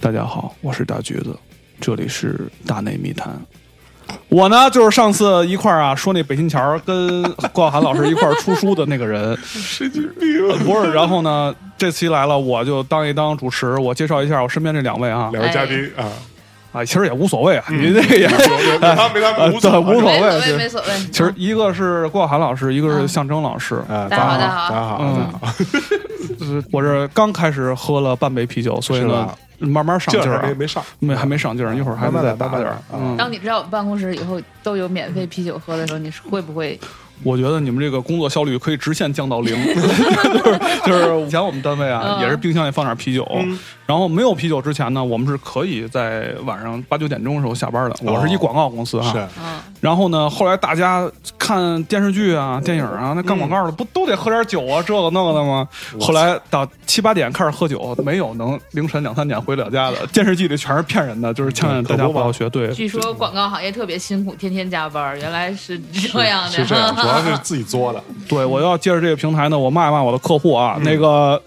大家好，我是大橘子，这里是大内密谈。我呢，就是上次一块儿啊说那北新桥跟郭晓涵老师一块儿出书的那个人，神经病！不是。然后呢，这期来了，我就当一当主持，我介绍一下我身边这两位啊，两位嘉宾啊，啊，其实也无所谓啊，你这个也没 他没他无所对无所谓，没所谓，对没所谓。其实一个是郭晓涵老师，一个是象征老师。啊，大家好大大家好大家好，我这刚开始喝了半杯啤酒，所以呢，慢慢上劲劲儿啊没没上，没还没上劲儿，一会儿还得再打点儿当你知道我们办公室以后都有免费啤酒喝的时候，你是会不会？我觉得你们这个工作效率可以直线降到零，就是就是以前我们单位啊，嗯也是冰箱里放点啤酒，然后没有啤酒之前呢，我们是可以在晚上八九点钟的时候下班的。我是一广告公司哈，是嗯，然后呢，后来大家看电视剧啊、电影啊，那干广告的不都得喝点酒啊，这个那个的吗？后来到七八点开始喝酒，没有能凌晨两三点回了家的。电视剧里全是骗人的，就是千万大家不要学。对，据说广告行业特别辛苦，天天加班，原来是这样的。是这样，主要是自己作的，对，我要借着这个平台呢，我骂一骂我的客户啊，那个。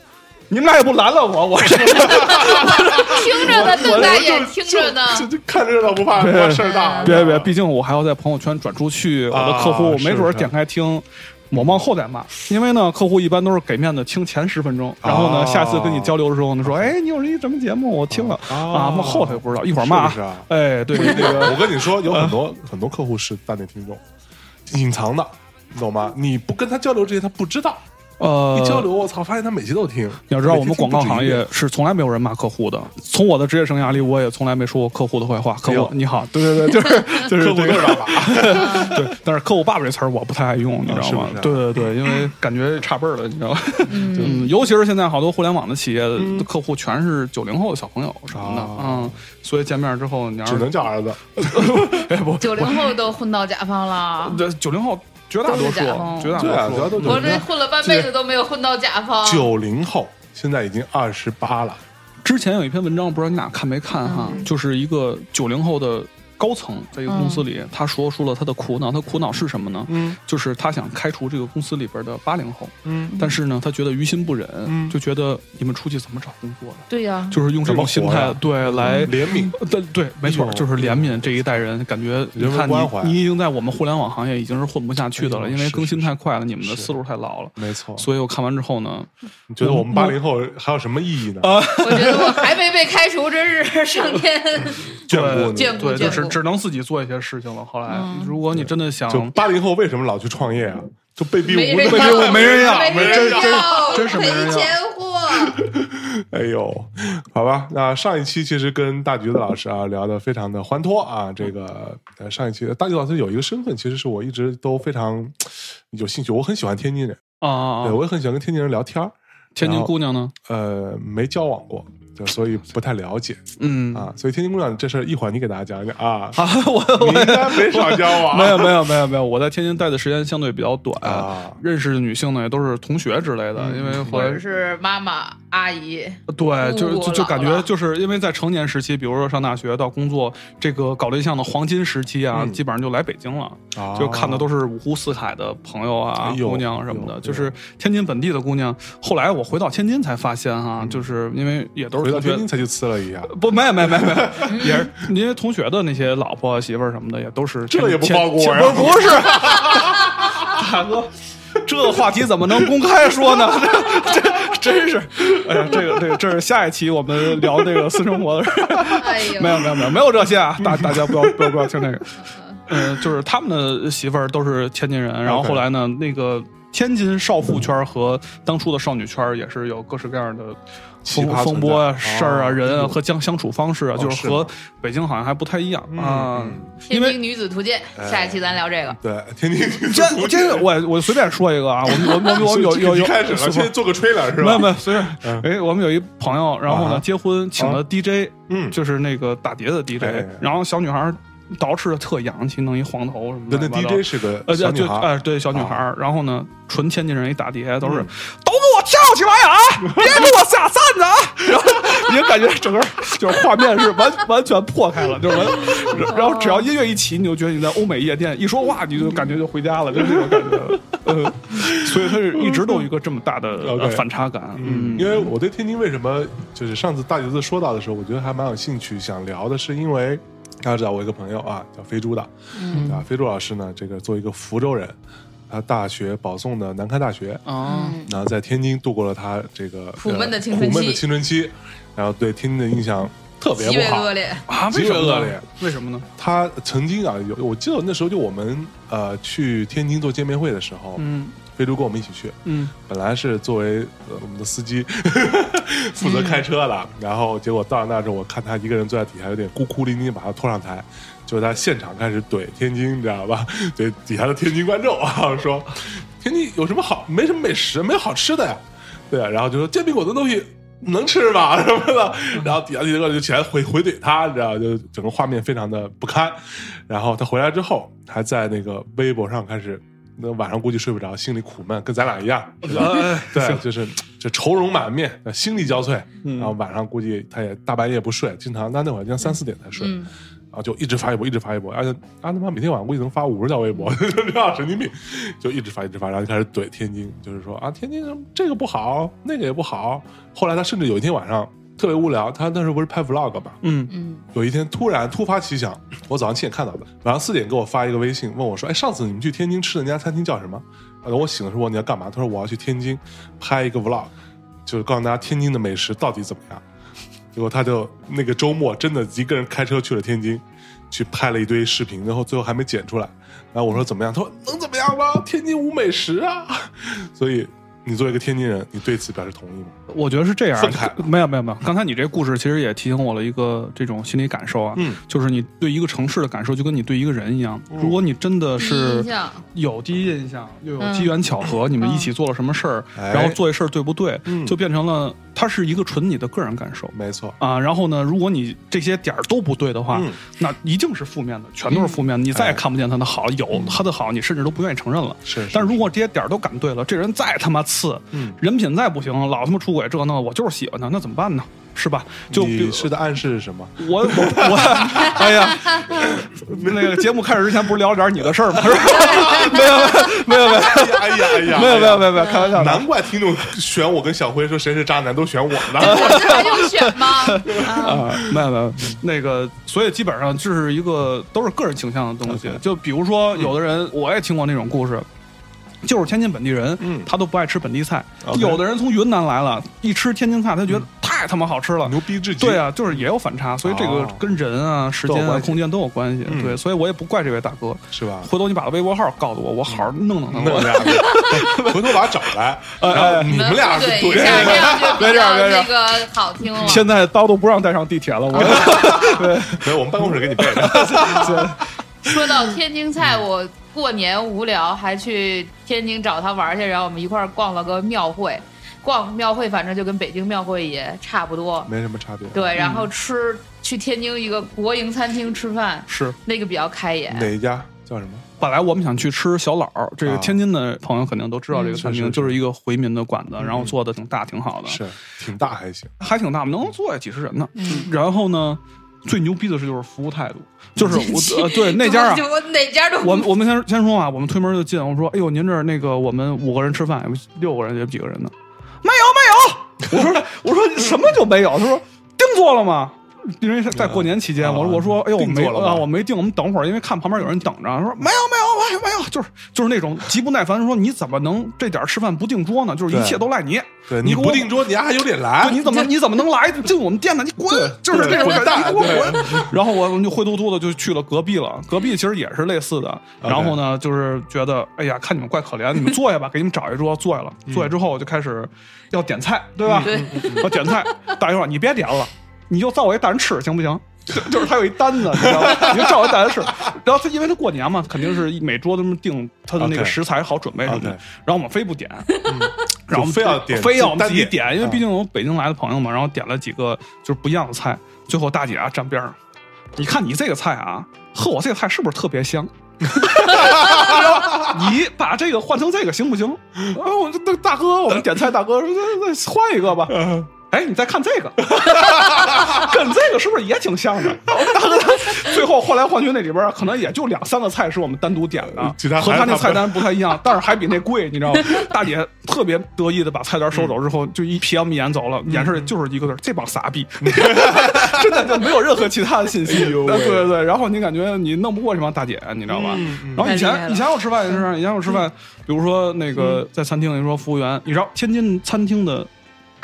你们俩也不拦了我，我这 听着呢，瞪大眼听着呢。就就看热闹不怕事儿大，别别别，毕竟我还要在朋友圈转出去，我的客户没准点开听，我往后再骂，因为呢，客户一般都是给面子听前十分钟，然后呢，哦下次跟你交流的时候呢，说，哎，你有一什么节目，我听了哦啊，往后头也不知道，一会儿骂是是啊，哎，对不一定这个我跟你说，有很多很多客户是大内听众，隐藏的，你懂吗？你不跟他交流这些，他不知道。呃一交流，我操，发现他每期都听。你要知道，我们广告行业是从来没有人骂客户的。从我的职业生涯里，我也从来没说过客户的坏话。客户你好，对对对，就是 就是客户这个都是爸爸，对，但是客户爸爸这词儿我不太爱用，你知道吗对对对，因为感觉差辈儿了，你知道吗？嗯，尤其是现在好多互联网的企业的客户全是九零后的小朋友什么的，哦嗯，所以见面之后，你要只是能叫儿子。哎不，九零后都混到甲方了，对九零后绝大多数绝大多数，绝大多数。我这混了半辈子都没有混到甲方。九零后，现在已经二十八了。之前有一篇文章，不知道你俩看没看哈？就是一个九零后的高层在一个公司里，他说出了他的苦恼。他苦恼是什么呢？嗯就是他想开除这个公司里边的八零后，嗯，但是呢，他觉得于心不忍，嗯就觉得你们出去怎么找工作的？对呀，就是用这种心态对来。怜悯。对对，没错就是怜悯这一代人，感觉你人文看关怀你，你已经在我们互联网行业已经是混不下去的了，哎因为更新太快了，你们的思路太老了。没错，所以我看完之后呢，你觉得我们八零后还有什么意义呢？啊 我觉得我还没被开除，真是上天。眷顾你。对，就眷顾眷顾是只能自己做一些事情了。后来，嗯如果你真的想就八零后为什么老去创业啊？就被逼无奈。没人要，被逼无没人要没没人人真要，真是没人要赔钱货。哎呦，好吧，那上一期其实跟大橘子老师啊聊得非常的欢脱啊。这个呃上一期大橘子老师有一个身份，其实是我一直都非常有兴趣，我很喜欢天津人，啊啊对啊！我也很喜欢跟天津人聊天儿。天津姑娘呢？呃，没交往过，对，所以不太了解嗯啊。所以天津姑娘这事儿一会儿你给大家讲讲啊。啊，我你应该没少交往，没有没有没有没有，我在天津待的时间相对比较短，啊认识的女性呢也都是同学之类的，嗯因为或者是妈妈、阿姨，对，就就就感觉就是因为在成年时期，比如说上大学到工作这个搞对象的黄金时期啊，嗯基本上就来北京了，啊就看的都是五湖四海的朋友啊、哎姑娘什么的，就是天津本地的姑娘。后来我回到天津才发现哈、就是因为也都是回到天津才去呲了一下，不，没有没有没有没有，也是因为同学的那些老婆媳妇儿什么的，也都是这也不前放过呀前不是。不是，大哥，这话题怎么能公开说呢？这这真是，哎呀，这个这个这是下一期我们聊这个私生活的事没有没有没有没有这些啊，大大家不要不要不要听这个。嗯，就是他们的媳妇儿都是天津人，然后后来呢，那个天津少妇圈和当初的少女圈也是有各式各样的风风波啊、事儿啊、哦人啊和相相处方式啊，哦就是和北京好像还不太一样啊天津女子图鉴，下一期咱聊这个。对，天津这这我我随便说一个啊，我们我们我们我有 有有开始了，先做个 trailer 是吧？没有没有随便嗯。哎，我们有一朋友，然后啊呢结婚请了 DJ，嗯。就是那个打碟的 DJ，哎。然后小女孩捯饬的特洋气，弄一黄头什么的。那那 DJ 是个呃，小女孩，就哎，对，小女孩儿。然后呢，纯天津人一打碟都是嗯都给我跳起来啊，别给我下站着啊！然后你感觉整个就是画面是完完全破开了，就是完，然后只要音乐一起，你就觉得你在欧美夜店，一说话你就感觉就回家了，就是这种感觉。呃，所以它是一直都有一个这么大的呃反差感。嗯，因为我对天津为什么就是上次大橘子说到的时候，我觉得还蛮有兴趣想聊的，是因为大家知道我一个朋友啊，叫飞猪的，嗯啊，飞猪老师呢，这个作为一个福州人，他大学保送的南开大学，哦，然后在天津度过了他这个苦闷的呃青春期苦闷的青春期，然后对天津的印象特别不好极为恶。劣。啊，极为什么呢为恶劣？为什么呢？他曾经啊，有我记得那时候就我们呃去天津做见面会的时候，嗯飞猪跟我们一起去，嗯本来是作为呃我们的司机 负责开车的，然后结果到了那之后，我看他一个人坐在底下，有点孤苦伶仃，把他拖上台，就在现场开始怼天津，你知道吧？怼底下的天津观众啊，说天津有什么好？没什么美食，没有好吃的呀，对啊，然后就说煎饼果子东西。能吃吗？什么的，然后底下几个就起来回回怼他，你知道，就整个画面非常的不堪。然后他回来之后，还在那个微博上开始，那晚上估计睡不着，心里苦闷，跟咱俩一样，对，就是就愁容满面，心力交瘁。嗯然后晚上估计他也大半夜不睡，经常他那会儿经常三四点才睡，嗯然后就一直发微博，一直发微博，而且啊他妈每天晚上估计能发五十条微博，就这样神经病，就一直发一直发，然后就开始怼天津，就是说啊天津这个不好，那个也不好。后来他甚至有一天晚上特别无聊，他那时候不是拍 vlog 嘛，嗯嗯有一天突然突发奇想，我早上七点看到的，晚上四点给我发一个微信，问我说：“哎，上次你们去天津吃的那家餐厅叫什么？”我醒的时候，问你要干嘛？他说我要去天津拍一个 vlog，就是告诉大家天津的美食到底怎么样。结果他就那个周末真的一个人开车去了天津，去拍了一堆视频，然后最后还没剪出来。然后我说怎么样？他说能怎么样吗？天津无美食啊！所以你作为一个天津人，你对此表示同意吗？我觉得是这样愤慨，没有没有没有。刚才你这故事其实也提醒我了一个这种心理感受啊，嗯。就是你对一个城市的感受就跟你对一个人一样，如果你真的是有第一印象，又有嗯。机缘巧合，你们一起做了什么事儿，哎。然后做这事儿对不对，嗯。就变成了它是一个纯你的个人感受。没错，啊，然后呢，如果你这些点儿都不对的话，嗯。那一定是负面的，全都是负面。的，你再也哎看不见他的好，有他的好，你甚至都不愿意承认了。是是但是如果这些点儿都赶对了，这人再他妈次，嗯。人品再不行，老他妈出轨这那，我就是喜欢他，那怎么办呢？是吧？就你是的暗示是什么？我我我，哎呀，那个节目开始之前不是聊了点你的事儿吗？是吧？没有没有没有哎呀哎呀，没有没有没有没有，开玩笑。难怪听众选我跟小辉说谁是渣男都选我呢。这还用选吗？啊啊，没有没有，那个，所以基本上这是一个都是个人倾向的东西。就比如说，有的人我也听过那种故事。就是天津本地人，嗯他都不爱吃本地菜。有的人从云南来了，一吃天津菜，他觉得太他妈好吃了。牛逼至极。对啊，就是也有反差，所以这个哦跟人啊、时间啊、空间都有关系。嗯对，所以我也不怪这位大哥。是吧？回头你把他微博号告诉我，我好好弄弄他。弄我俩，回头把他找来，然后你们俩对一对下，这样就比别这样别这样那个好听了。现在刀都不让带上地铁了，我 没有，我们办公室给你备着。说到天津菜，我过年无聊还去天津找他玩去，然后我们一块儿逛了个庙会。逛庙会反正就跟北京庙会也差不多。没什么差别。对，然后吃去天津一个国营餐厅吃饭，是。那个比较开眼。哪一家叫什么？本来我们想去吃小老儿，这个啊天津的朋友肯定都知道这个餐厅，就是一个回民的馆子，然后做的挺大挺好的，是挺大还行。还挺大，能坐下几十人呢。然后呢，最牛逼的是就是服务态度，就是我 呃对那家啊。我哪家都我们我们先先说啊，我们推门就进，我说：“哎呦，您这儿那个我们五个人吃饭，六个人有几个人呢？没有没有。”我说：“我说什么就没有？”他说：“订做了吗？”因为是在过年期间，我说我说：“哎呦，我没啊，我没订，我们等会儿，因为看旁边有人等着。”他说：“没有没有没有没有，就是就是那种极不耐烦，说你怎么能这点吃饭不定桌呢？就是一切都赖你，对你给我不定桌，你还有脸来，？你怎么你怎么能来进我们店呢？你滚！就是对这种感觉，你给我滚！然后我们就灰突突的就去了隔壁了，隔壁其实也是类似的。然后呢，就是觉得哎呀，看你们怪可怜，你们坐下吧，给你们找一桌坐下了。坐下之后我就开始要点菜，对吧？对，要点菜，大爷说你别点了，你就造我一单吃行不行？就 就是他有一单子，你知道吗？你就照我一单子吃。然后他因为他过年嘛，肯定是每桌都这么定他的那个食材好准备什么的 OK。然后我们非不点，然后我们非要点非要我们自己点，因为啊毕竟有北京来的朋友嘛。然后点了几个就是不一样的菜，最后大姐啊站边上，你看你这个菜啊，和我这个菜是不是特别香？你把这个换成这个行不行？啊，我这大哥，我们点菜大哥说，换一个吧。哎，你再看这个，跟这个是不是也挺像的？最后换来换去那里边可能也就两三个菜是我们单独点的，其他和他那他菜单不太一样，但是还比那贵，你知道吗？大姐特别得意的把菜单收走之后，就一瞥我们一眼走了，眼神里就是一个字：这帮傻逼，真的就没有任何其他的信息。哎对对对，然后你感觉你弄不过这帮大姐，你知道吧？然后以前以前我吃饭也是，以前我吃饭，比如说那个在餐厅里说服务员，你知道天津餐厅的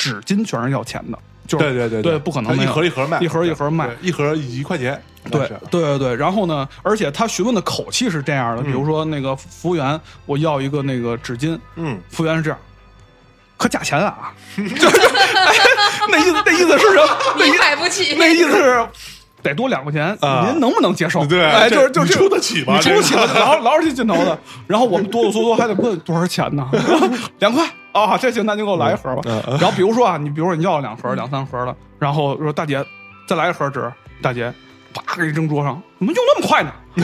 纸巾全是要钱的，就是对对对对，不可能一盒一盒卖，一盒一盒卖，一盒一块钱，对对对对，然后呢，而且他询问的口气是这样的，比如说那个服务员，我要一个那个纸巾，嗯，服务员是这样，可价钱啊，就是、哎、那意思那意思是什么？那意你买不起，那意思是。得多两块钱，啊您能不能接受？对哎，就是就是你出得起吗你出得起吗？老老是这劲头的，然后我们哆哆嗦嗦还得问多少钱呢？两块啊，这行，那您给我来一盒吧。然后比如说啊，你比如说你要两盒、两三盒了，然后说大姐再来一盒纸，大姐啪给你扔桌上，怎么用那么快呢？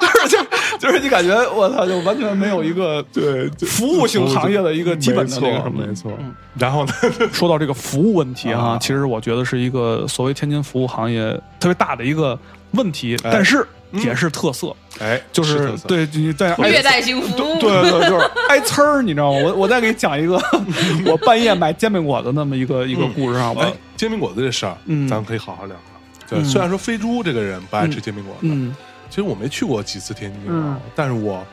就是就就是你感觉我操，就完全没有一个对对服务型行业的一个基本的那个没错什么。没错嗯。然后呢，说到这个服务问题啊哈，其实我觉得是一个所谓天津服务行业特别大的一个问题，哎但是也是特色，哎，就是，对你在带幸福。对对，就是挨呲儿，你知道吗？我我再给你讲一个，我半夜买煎饼果子那么一个一个故事啊，煎饼果子这事儿，嗯咱们可以好好聊聊。对，嗯。虽然说飞猪这个人不爱吃煎饼果子，嗯其实我没去过几次天津嗯。啊，但是我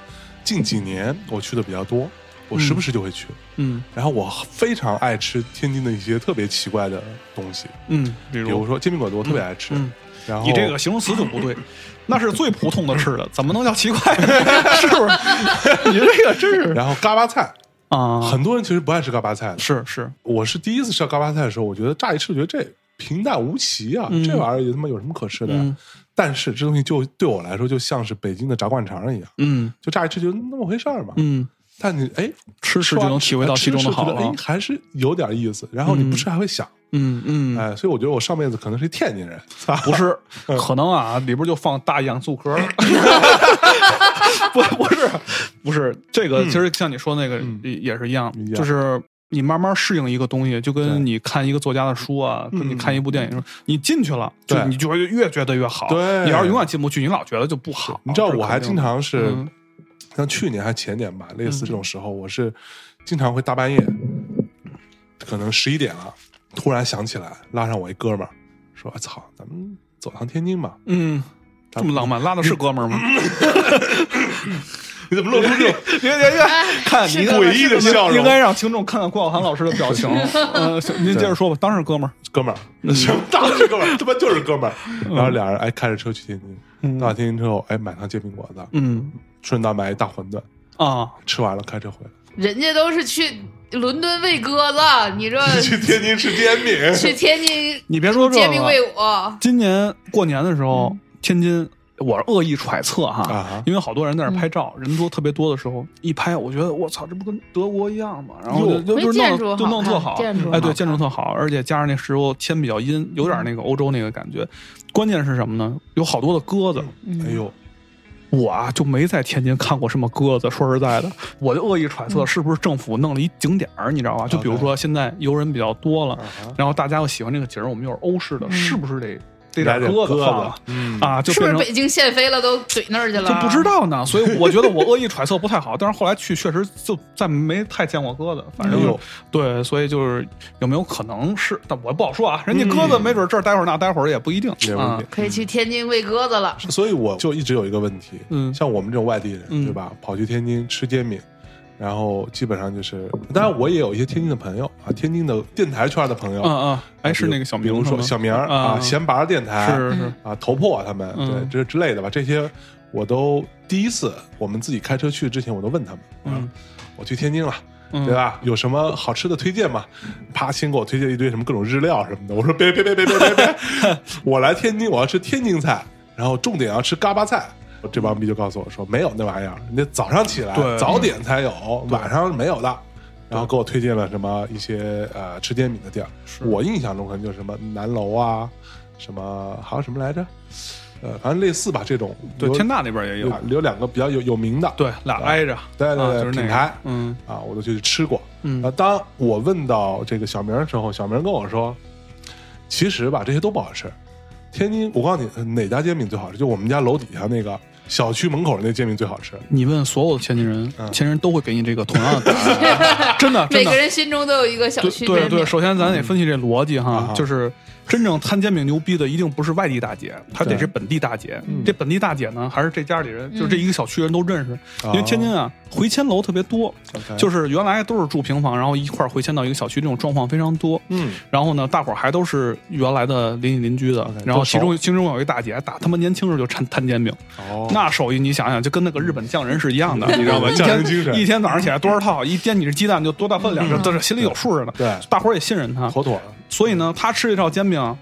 近几年我去的比较多，我时不时就会去。嗯。然后我非常爱吃天津的一些特别奇怪的东西，嗯，比比如说煎饼果子，我特别爱吃。嗯。然后你这个形容词就不对，那是最普通的吃的，怎么能叫奇怪？是不是？你这个真是。然后嘎巴菜，啊，很多人其实不爱吃嘎巴菜的。是是，我是第一次吃到嘎巴菜的时候，我觉得乍一吃，我觉得这平淡无奇啊，嗯这玩意儿也他妈有什么可吃的呀？嗯但是这东西就对我来说，就像是北京的炸灌肠一样，嗯就乍一吃就那么回事儿嘛。嗯，但你哎，吃吃就能体会到其中的好啊觉得哎，还是有点意思。然后你不吃还会想，嗯嗯，哎，所以我觉得我上辈子可能是天津人，不是，可能啊，里边就放大洋醋壳儿。不，不是，不是这个，其实像你说那个也也是一，样就是你慢慢适应一个东西，就跟你看一个作家的书啊，跟你看一部电影，你进去了，你就会越觉得越好。对你要是永远进不去，你老觉得就不好。你知道我还经常是嗯，像去年还前年吧，类似这种时候，我是经常会大半夜，可能十一点了，突然想起来拉上我一哥们儿，说：“我操，咱们走趟天津吧。嗯，这么浪漫，拉的是哥们儿吗？你 怎么露出这种别别别，看你是诡异的笑容应该让听众看看郭晓涵老师的表情。呃，行您接着说吧，当然是哥们儿。哥们儿？行，当然是哥们儿，他妈就是哥们儿。然后俩人哎开着车去天津，到了天津之后哎买趟煎饼果子，嗯顺道买一大馄饨，啊，吃完了开车回来。人家都是去伦敦喂鸽子，你这去天津吃煎饼，去天津你别说这煎饼喂我，今年过年的时候，天津。我是恶意揣测哈，因为好多人在那儿拍照，人多特别多的时候，一拍，我觉得我操，这不跟德国一样吗？然后就哟就就弄就弄特好，哎，对，建筑特好，而且加上那石头天比较阴，有点那个欧洲那个感觉。关键是什么呢？有好多的鸽子，哎呦，我啊就没在天津看过什么鸽子。说实在的，我就恶意揣测是不是政府弄了一景点儿，你知道吧？就比如说现在游人比较多了啊，然后大家又喜欢这个景儿，我们又是欧式的，是不是得得来点点鸽子啊？嗯啊，就是不是北京限飞了都怼那儿去了？就不知道呢，所以我觉得我恶意揣测不太好。但是后来去确实就再没太见过鸽子，反正哎呦对，所以就是有没有可能是，但我不好说啊。人家鸽子没准这儿待会儿那待会儿也不一定啊。可以去天津喂鸽子了。所以我就一直有一个问题，嗯像我们这种外地人，嗯对吧？跑去天津吃煎饼，然后基本上就是，当然我也有一些天津的朋友啊，天津的电台圈的朋友，啊啊，哎，是那个小明比如说小明啊，啊闲拔电台是是啊，头破他们，嗯对，这之类的吧，这些我都第一次我们自己开车去之前，我都问他们，嗯啊，我去天津了。嗯对吧？有什么好吃的推荐吗？啪，先给我推荐一堆什么各种日料什么的。我说别别别别别别别，我来天津，我要吃天津菜，然后重点要吃嘎巴菜。这帮逼就告诉我说没有那玩意儿，你得早上起来对早点才有，晚上没有的。然后给我推荐了什么一些呃吃煎饼的店儿，我印象中可能就是什么南楼啊，什么还有什么来着？呃，反正类似吧这种。对，天大那边也有有，两个比较有有名的，对，俩挨着，对对对啊就是那个品牌嗯啊，我都去吃过。嗯啊，当我问到这个小明的时候，小明跟我说，其实吧，这些都不好吃。天津，我告诉你，哪家煎饼最好吃？就我们家楼底下那个小区门口的那煎饼最好吃。你问所有的天津人，嗯天津人都会给你这个同样的答案，真的，每个。人心中都有一个小区对对。首先咱得分析这逻辑哈，啊就是真正摊煎饼牛逼的一定不是外地大姐，她得是本地大姐。嗯这本地大姐呢，还是这家里人，就是这一个小区人都认识，哦因为天津啊回迁楼特别多，就是原来都是住平房，然后一块儿回迁到一个小区，这种状况非常多。嗯，然后呢，大伙儿还都是原来的邻里邻居的然后其中其中有一大姐，打他妈年轻时候就摊摊煎饼，哦，那手艺你想想，就跟那个日本匠人是一样的，你知道吧？匠人精神一天早上起来多少套，一煎你这鸡蛋就多大分量，这都是心里有数着呢。对大伙儿也信任他，妥妥的。所以呢，他吃这套煎饼，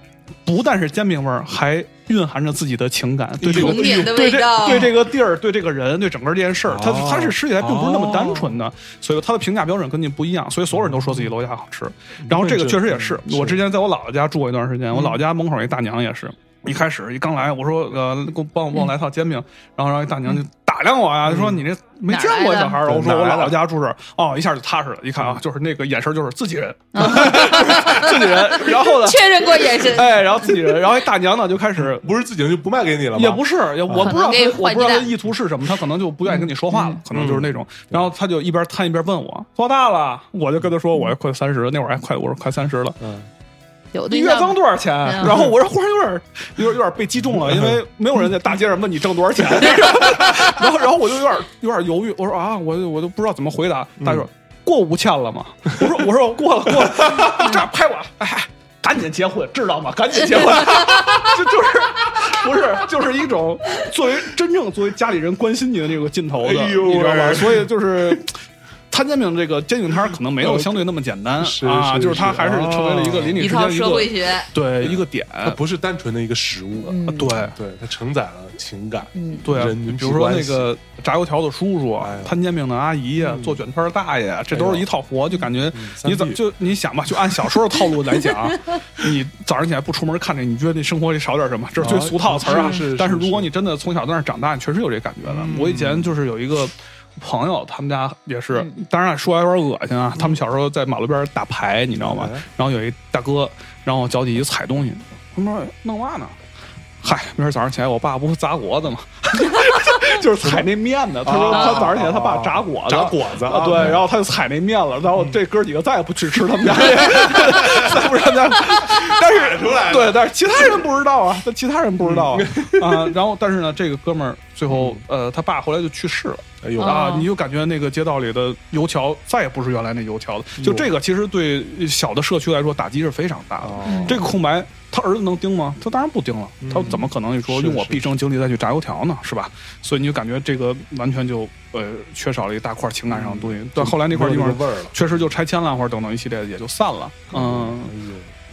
不但是煎饼味儿，还蕴含着自己的情感，对这个地对这，对这个地儿，对这个人，对整个这件事儿，他哦他是吃起来并不是那么单纯的，所以他的评价标准跟你不一样，所以所有人都说自己楼下好吃。然后这个确实也是，我之前在我姥姥家住过一段时间，我姥姥家门口一大娘也是。一开始一刚来，我说呃，给我帮我帮我来套煎饼，然后让一大娘就打量我呀，就说你这没见过小孩儿。我说我姥姥家住这儿，哦，一下就踏实了。一看啊，就是那个眼神就是自己人，自己人。然后呢，确认过眼神。哎，然后自己人，然后一大娘呢就开始不是自己人就不卖给你了吗？也不是，也我不知道我不知道他意图是什么，他可能就不愿意跟你说话了，可能就是那种。然后他就一边摊一边问我多大了，我就跟他说我快三十，那会儿还快，我说快三十了。嗯，有对象你月刚多少钱？嗯然后我这忽然有点有点有点被击中了，因为没有人在大街上问你挣多少钱。然后然后我就有点有点犹豫，我说啊，我我都不知道怎么回答。大姐说过五千了吗？我说我说过了过了，你这样拍我，哎。赶紧结婚，知道吗？赶紧结婚，就就是不是就是一种作为真正作为家里人关心你的那个劲头的，哎呦你知道吧？所以就是摊煎饼这个煎饼摊可能没有相对那么简单啊，就是它还是成为了一个邻里之间一个社会学，对一个点，它不是单纯的一个食物，嗯对对，它承载了情感。嗯，对啊，人际比如说那个炸油条的叔叔摊煎饼的阿姨做卷圈的大爷啊，这都是一套活，就感觉你怎么就你想吧，就按小时候套路来讲，你早上起来不出门看着，你觉得那生活里少点什么？这是最俗套的词儿啊。但是如果你真的从小在那长大，你确实有这感觉的。我以前就是有一个。朋友他们家也是，当然说来有点恶心啊。他们小时候在马路边打牌，你知道吗哎？然后有一大哥，然后脚底一踩东西，他们说弄嘛呢？嗨，明儿早上起来，我爸不是炸果子吗？就是踩那面的。他说他早上起来，他爸炸果子，炸果子啊，对，啊然后他就踩那面了。然后这哥几个再也不去吃他们家去，再不是他们家。但是 出来了对，但是其他人不知道啊，但其他人不知道啊啊。然后，但是呢，这个哥们儿最后呃，他爸后来就去世了。哎呦，啊哦，你就感觉那个街道里的油条再也不是原来那油条了。就这个，其实对小的社区来说打击是非常大的。哦这个空白，他儿子能盯吗？他当然不盯了。他怎么可能说用我毕生精力再去炸油条呢？是吧？所以你就感觉这个完全就呃缺少了一大块情感上的东西。但后来那块地方确实就拆迁了，或者等等一系列的也就散了。嗯，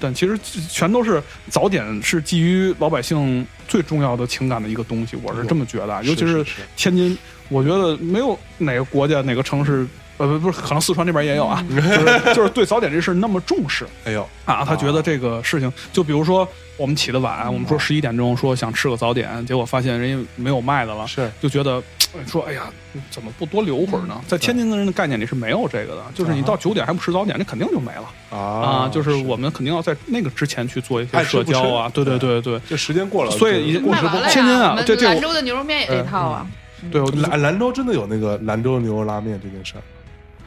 但其实全都是早点是基于老百姓最重要的情感的一个东西，我是这么觉得啊。尤其是是天津，我觉得没有哪个国家哪个城市。呃，不不是，可能四川这边也有啊，就是就是对早点这事那么重视哎呦，啊，他觉得这个事情，就比如说我们起的晚，我们说十一点钟说想吃个早点，结果发现人家没有卖的了，是就觉得说哎呀，怎么不多留会儿呢？在天津的人的概念里是没有这个的，就是你到九点还不吃早点，那肯定就没了啊啊，就是我们肯定要在那个之前去做一些社交啊，对对对对这时间过了，所以已经过时不候卖完了。天津啊这这兰州的牛肉面也这套啊。对，兰兰州真的有那个兰州牛肉拉面这件事儿，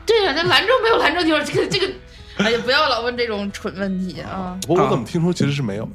对呀，那兰州没有兰州牛肉，这个这个，哎呀，不要老问这种蠢问题啊！不过我怎么听说其实是没有，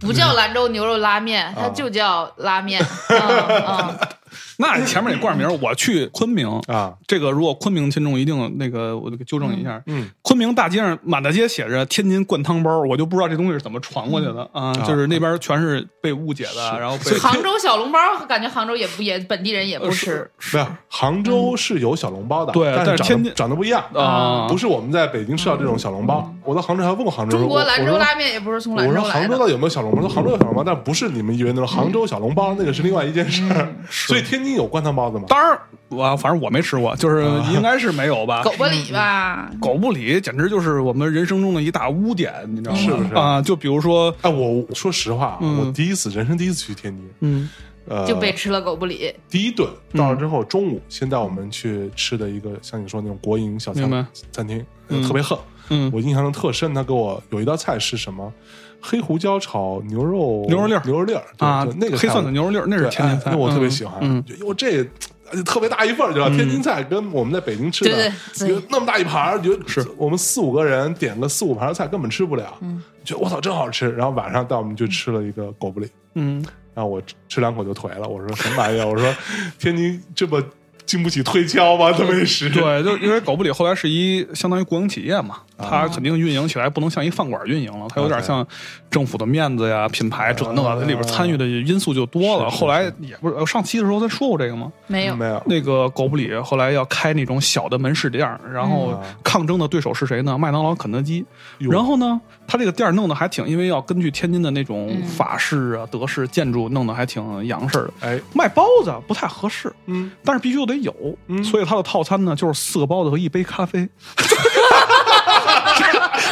不叫兰州牛肉拉面，它就叫拉面。嗯 嗯，那前面得冠名，我去昆明啊，这个如果昆明听众一定那个，我就给纠正一下。嗯，昆明大街上满大街写着“天津灌汤包”，我就不知道这东西是怎么传过去的啊，就是那边全是被误解的，然后被 杭州小笼包，感觉杭州也不也本地人也不吃。没有，杭州是有小笼包的，对但是天津长得不一样啊不是我们在北京吃到这种小笼包。我到杭州还问过杭州人，中国兰州拉面也不是从我说兰州来的。杭州到底有没有小笼包？说杭州有小笼包，但不是你们以为那种杭州小笼包，那个是另外一件事所以天津有灌汤包子吗？当然，我反正我没吃过，就是应该是没有吧。狗不理吧？狗不理简直就是我们人生中的一大污点，你知道吗？是不是啊？就比如说，哎，我说实话啊，嗯我第一次人生第一次去天津，嗯呃，就被吃了狗不理。第一顿到了之后，中午先带我们去吃的一个像你说那种国营小餐餐厅，嗯特别横。嗯我印象中特深，他给我有一道菜是什么？黑胡椒炒牛肉牛肉粒儿牛肉粒儿对啊，那个黑蒜的牛肉粒儿，那是天津菜，哎那我特别嗯喜欢。嗯，就我这呃特别大一份儿，知道吧？天津菜跟我们在北京吃的，对对对就那么大一盘儿，就是我们四五个人点个四五盘儿菜根本吃不了。嗯，觉得我操真好吃。然后晚上带我们去吃了一个狗不理，嗯，然后我吃吃两口就颓了。我说什么玩意儿？我说天津这么经不起推敲吧？这美食？对，就因为狗不理后来是一相当于国营企业嘛，啊它肯定运营起来不能像一饭馆运营了，它有点像政府的面子呀、品牌这那个，它里边参与的因素就多了。后来也不是上期的时候咱说过这个吗？没有，没有。那个狗不理后来要开那种小的门市店，然后嗯抗争的对手是谁呢？麦当劳、肯德基。然后呢，他这个店弄得还挺，因为要根据天津的那种嗯法式啊、德式建筑弄得还挺洋式的。哎，卖包子不太合适，嗯，但是必须得有，嗯所以它的套餐呢就是四个包子和一杯咖啡。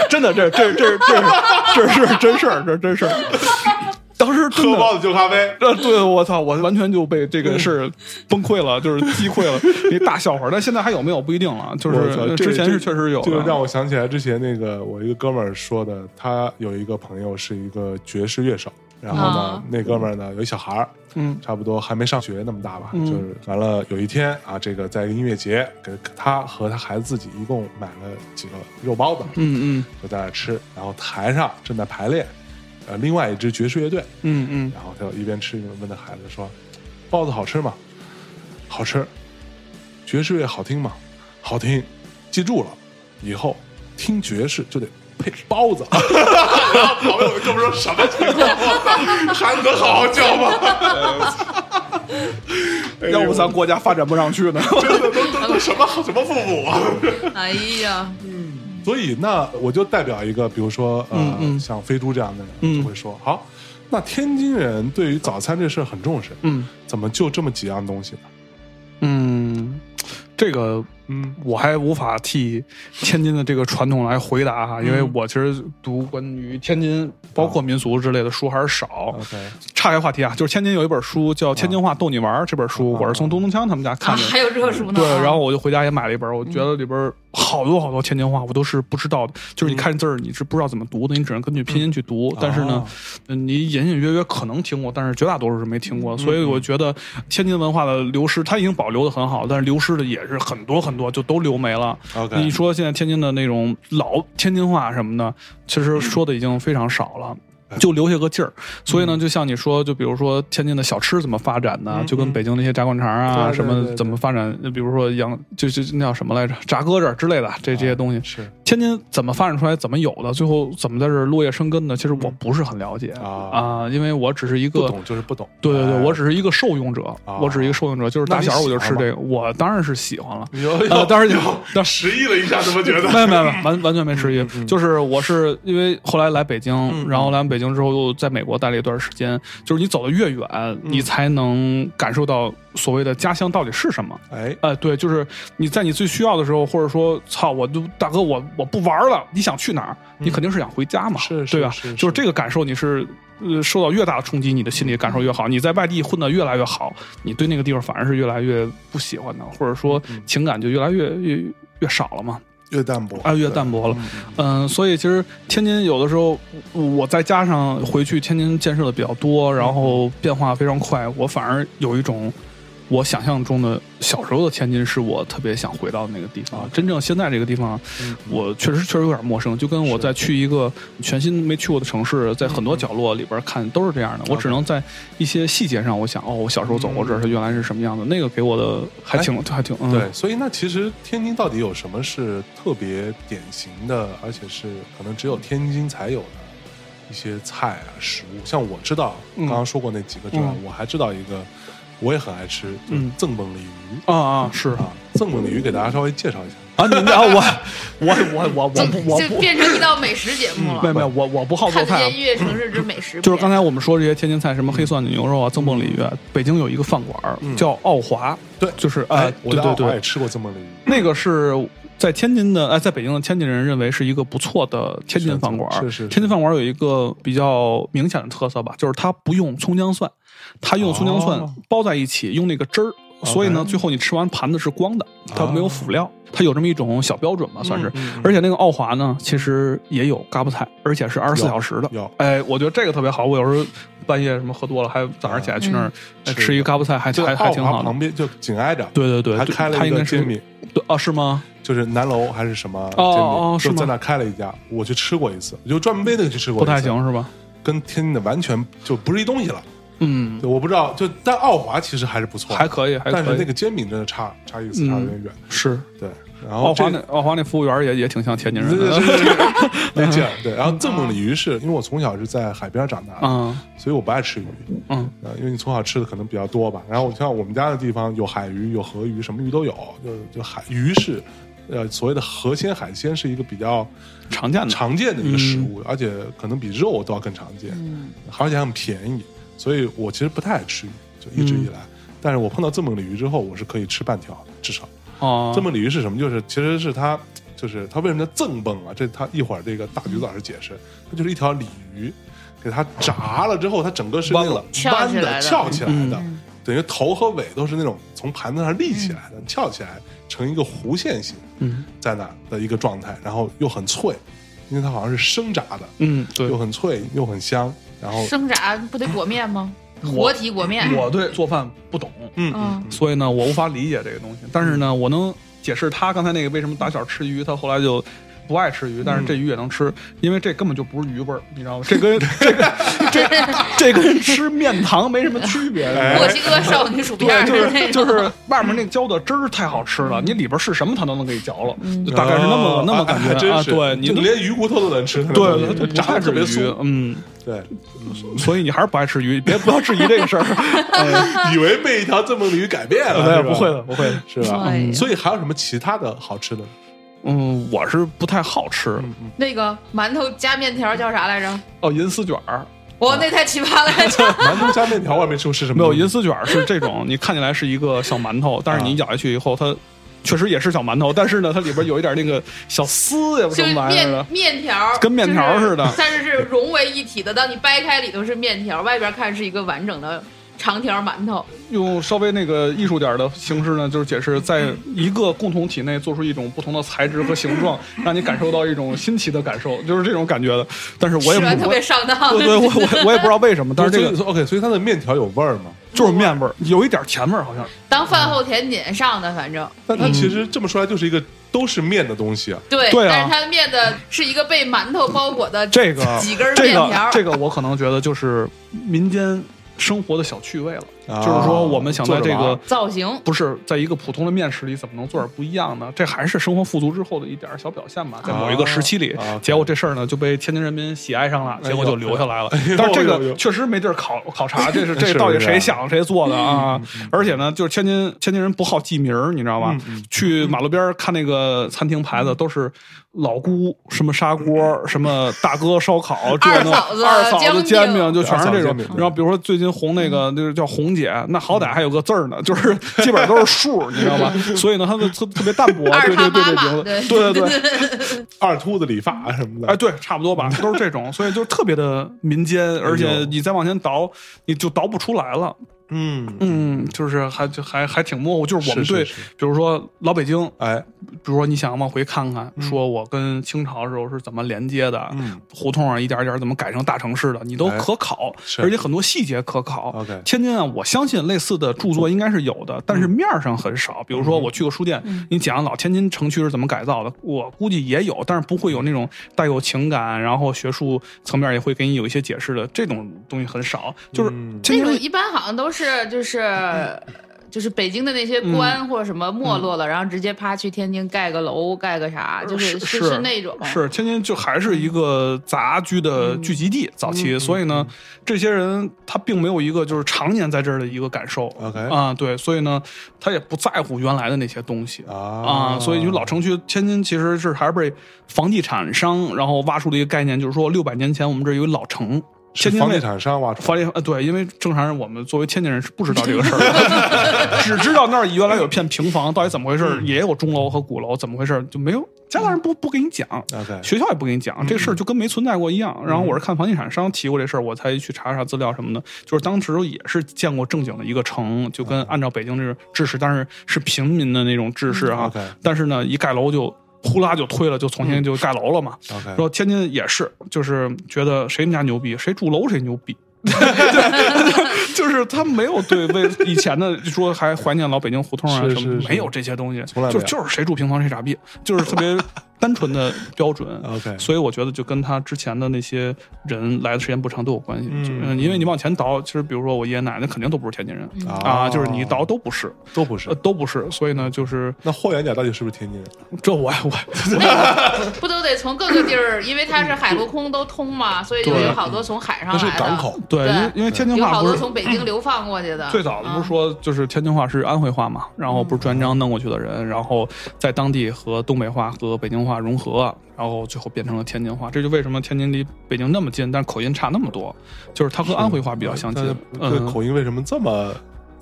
真的，这这这这这是真事儿，这真事儿。当时喝包子就咖啡。这，对我操，我完全就被这个事儿崩溃了，就是击溃了，一大笑话。但现在还有没有不一定了，就是之前是确实有的，就是让我想起来之前那个我一个哥们儿说的，他有一个朋友是一个爵士乐手，然后呢，啊那哥们儿呢有一小孩儿，嗯差不多还没上学那么大吧，嗯就是完了有一天啊，这个在一个音乐节，给他和他孩子自己一共买了几个肉包子，嗯嗯就在那吃，然后台上正在排练，呃，另外一支爵士乐队，嗯嗯然后他就一边吃一边问他孩子说：“包子好吃吗？好吃。爵士乐好听吗？好听。记住了，以后听爵士就得配包子。”然后朋友们哥们说什么情况？我操孩子能好好教吗？哎 呦要不咱国家发展不上去呢。真的都都都什么什么父母啊？哎呀，嗯所以那我就代表一个，比如说呃，嗯嗯像飞猪这样的人，嗯就会说好。那天津人对于早餐这事儿很重视，嗯怎么就这么几样东西呢？嗯，这个嗯我还无法替天津的这个传统来回答哈，因为嗯我其实读关于天津包括民俗之类的书还是少。，OK，岔开话题啊，就是天津有一本书叫《天津话逗你玩》，这本书啊我是从东东锵他们家啊看的。还有这书呢。对，啊然后我就回家也买了一本，我觉得里边好多好多天津话我都是不知道的，就是你看字儿你是不知道怎么读的，你只能根据拼音去读。但是呢你隐隐约约可能听过，但是绝大多数是没听过。所以我觉得天津文化的流失，它已经保留的很好，但是流失的也是很多很多，就都流没了。OK 你说现在天津的那种老天津话什么的，其实说的已经非常少了。就留下个劲儿，所以呢，就像你说，就比如说天津的小吃怎么发展呢？就跟北京那些炸灌肠啊，什么怎么发展？比如说羊，就就那叫什么来着？炸鸽子之类的，这这些东西，是天津怎么发展出来，怎么有的，最后怎么在这儿落叶生根的？其实我不是很了解啊啊，因为我只是一不个懂就是不懂。对对对，哎我只是一个受用者，啊我只是一个受用者，就是那你打小我就吃这个，我当然是喜欢了。有呃，有当然有，当迟疑了一下，怎么觉得？没有没有没，完完全没迟疑。就是我是因为后来来北京，然后来北京之后又在美国待了一段时间。就是你走得越远，你才能感受到所谓的家乡到底是什么。哎，呃，对，就是你在你最需要的时候，或者说，操，我就大哥，我我不玩了，你想去哪儿？你肯定是想回家嘛，是是对吧？是是就是这个感受，你是呃受到越大的冲击，你的心理感受越好。你在外地混得越来越好，你对那个地方反而是越来越不喜欢的，或者说情感就越来越越越少了嘛。越淡薄啊，越淡薄了。嗯，所以其实天津有的时候，我再加上回去天津建设的比较多，然后变化非常快，我反而有一种我想象中的小时候的天津是我特别想回到的那个地方。真正现在这个地方，我确实确实有点陌生，就跟我在去一个全新没去过的城市，在很多角落里边看都是这样的。我只能在一些细节上，我想哦，我小时候走过这儿，它原来是什么样的，那个给我的还挺还挺嗯对，所以那其实天津到底有什么是特别典型的，而且是可能只有天津才有的一些菜啊食物？像我知道嗯刚刚说过那几个之外，嗯我还知道一个我也很爱吃，就是嗯赠蹦鲤鱼啊啊是。啊。赠蹦鲤鱼给大家稍微介绍一下。啊，你啊，我我我我我我不，就变成一道美食节目了。没有没有，我我不好做菜啊见。音乐城市之美食，就是刚才我们说这些天津菜，什么黑蒜的牛肉啊、赠蹦鲤鱼啊，北京有一个饭馆儿叫奥华，对就是哎对对对，在奥华也吃过这么鲤鱼，那个是在天津的，哎，在北京的天津人认为是一个不错的天津饭馆儿。是是是天津饭馆儿有一个比较明显的特色吧，就是它不用葱姜蒜，它用葱姜蒜哦包在一起，用那个汁儿。所以呢，最后你吃完盘子是光的，它没有辅料，它有这么一种小标准吧，算是。嗯而且那个奥华呢，其实也有嘎巴菜，而且是二十四小时的。有哎，我觉得这个特别好。我有时候半夜什么喝多了，还早上起来去那儿、吃一个嘎巴菜，还还还挺好旁边就紧挨着，对对对，对还开了一它应该是个煎饼，对啊，是吗？就是南楼还是什么煎饼，哦是在那开了一家，我去吃过一次，我就专门背那个去吃过，不太，行是吧？跟天津的完全就不是一东西了。嗯，对我不知道，就但奥华其实还是不错，还可以，还可以。但是那个煎饼真的差差意思差有点远。是对，然后奥华那奥华那服务员也也挺像天津人对对的。对对对，那这样对。然后赠梦鲤鱼是因为我从小是在海边长大的，嗯所以我不爱吃鱼。嗯呃，因为你从小吃的可能比较多吧。然后像我们家的地方有海鱼，有河鱼，什么鱼都有。就就海鱼是，呃，所谓的河鲜海鲜是一个比较常见的。常见的一个食物，而且可能比肉都要更常见，嗯，而且还很便宜。所以我其实不太爱吃鱼，就一直以来。但是我碰到这梦鲤鱼之后，我是可以吃半条的，至少。哦，这么鲤鱼是什么？就是其实是它，就是它为什么叫赠蹦啊？这它一会儿这个大橘子老师解释，它就是一条鲤鱼，给它炸了之后，它整个是那个弯的、翘起来的等于头和尾都是那种从盘子上立起来的，翘起来成一个弧线形，嗯在那的一个状态，然后又很脆，因为它好像是生炸的，嗯，对又，很脆又很香，然后生炸不得裹面吗？活体裹面。我对做饭不懂，嗯嗯所以呢，我无法理解这个东西。但是呢，我能解释他刚才那个为什么打小吃鱼，他后来就。不爱吃鱼，但是这鱼也能吃，因为这根本就不是鱼味儿，你知道吗？这跟 这个这这跟吃面糖没什么区别。哎墨西哥少女薯片对，就是就是外面那浇的汁儿太好吃了，你里边是什么它都能给你嚼了，嗯就大概是那么哦那么感觉真是对，你连鱼骨头都能吃，对炸的特别酥酥，，嗯，对，所以你还是不爱吃鱼，别不要质疑这个事儿。以为被一条这么的鱼改变了，对，吧不会的，不会的。是吧？哎所以还有什么其他的好吃的？嗯，我是不太好吃。那个馒头加面条叫啥来着？哦，银丝卷儿哇，那太奇葩了！馒头加面条，我还没吃过是什么没有？银丝卷儿是这种，你看起来是一个小馒头，但是你咬下去以后，它确实也是小馒头，但是呢，它里边有一点那个小丝，也不就是什么玩意儿面的。面条，跟面条似的就是但是是融为一体的。当你掰开里头是面条，外边看是一个完整的长条馒头。用稍微那个艺术点的形式呢，就是解释在一个共同体内做出一种不同的材质和形状，让你感受到一种新奇的感受，就是这种感觉的。但是我也不特别上当。对对，我我我也不知道为什么，但是这个 OK，所以它的面条有味儿吗？就是面味儿，有一点甜味儿，好像。当饭后甜点上的，反正但它其实这么说来就是一个都是面的东西啊。对，对啊但是它的面的是一个被馒头包裹的这个几根这个面条。这个我可能觉得就是民间生活的小趣味了，啊就是说我们想在这个造型不是在一个普通的面食里怎么能做点不一样呢？这还是生活富足之后的一点小表现吧，在某一个时期里啊，结果这事儿呢就被天津人民喜爱上了，结果就留下来了哎。但是这个确实没地儿考考察，这是 这到底谁想谁做的啊？而且呢，就是天津天津人不好记名儿，你知道吧？去马路边看那个餐厅牌子都是。老姑什么砂锅，什么大哥烧烤，这那二嫂子二嫂煎饼子煎饼，就全是这种。然后比如说最近红那个，就是叫红姐，那好歹还有个字儿呢，就是基本上都是数，你知道吧？所以呢，他们特特别淡薄，对对对对对对。对，二秃子理发什么的，哎，对，差不多吧，都是这种，所以就特别的民间，而且你再往前倒，你就倒不出来了。嗯，嗯，就是还就还还挺模糊，就是我们对，是是是。比如说老北京，哎，比如说你想往回看看，说我跟清朝时候是怎么连接的，嗯。胡同啊一点一点怎么改成大城市的，你都哎。可考，是。而且很多细节可考。OK 天津啊，我相信类似的著作应该是有的，但是面儿上很少。比如说我去个书店，你讲老天津城区是怎么改造的，我估计也有，但是不会有那种带有情感，然后学术层面也会给你有一些解释的这种东西很少。就是这种一般好像都是就是。就是北京的那些官或者什么没落了，然后直接啪去天津盖个楼，盖个啥，就是是是那种。是天津就还是一个杂居的聚集地，早期，所以呢，这些人他并没有一个就是常年在这儿的一个感受 OK 啊，对，所以呢，他也不在乎原来的那些东西啊啊，所以就老城区天津其实是还是被房地产商然后挖出了一个概念，就是说六百年前我们这儿有一老城。天津房地产商挖出来房地呃对，因为正常人我们作为天津人是不知道这个事儿的，只知道那儿原来有片平房，到底怎么回事儿，也有钟楼和鼓楼，怎么回事儿就没有家长人不不给你讲。学校也不给你讲这个事儿，就跟没存在过一样。然后我是看房地产商提过这事儿，我才去查查资料什么的。就是当时也是见过正经的一个城，就跟按照北京这个制式，但是是平民的那种制式哈。OK 但是呢，一盖楼就呼啦就推了，就重新就盖楼了嘛。说天津也是，就是觉得谁们家牛逼，谁住楼谁牛逼。对，就是他没有对为以前的说还怀念老北京胡同啊是是，是什么没有这些东西，从来就就是谁住平房谁傻逼，就是特别单纯的标准。OK 所以我觉得就跟他之前的那些人来的时间不长都有关系。嗯因为你往前倒，其实比如说我爷爷奶奶肯定都不是天津人哦啊，就是你倒都不是，都不是呃，。都不是。所以呢，就是那霍元甲到底是不是天津人？这我我不都得从各个地儿，因为它是海陆空都通嘛，所以就有好多从海上那是来的。港口。对，因为因为天津有好多话不是从北京流放过去的。最早的不是嗯说就是天津话是安徽话嘛，然后不是朱元璋弄过去的人，然后在当地和东北话和北京话融合，然后最后变成了天津话。这就为什么天津离北京那么近，但是口音差那么多，就是它和安徽话比较相近。嗯，口音为什么这么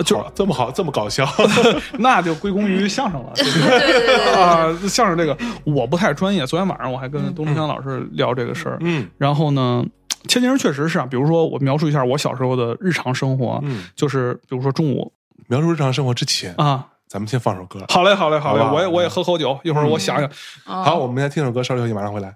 就这么好这么搞笑？那就归功于相声了。啊，相声这个我不太专业。昨天晚上我还跟东东强老师聊这个事儿，嗯然后呢，天津人确实是啊，比如说我描述一下我小时候的日常生活，嗯，就是比如说中午描述日常生活之前，啊，咱们先放首歌。好嘞，好嘞，好嘞，好我也我也喝口酒，一会儿我想想。哦好，我们先听首歌，稍事休息，马上回来。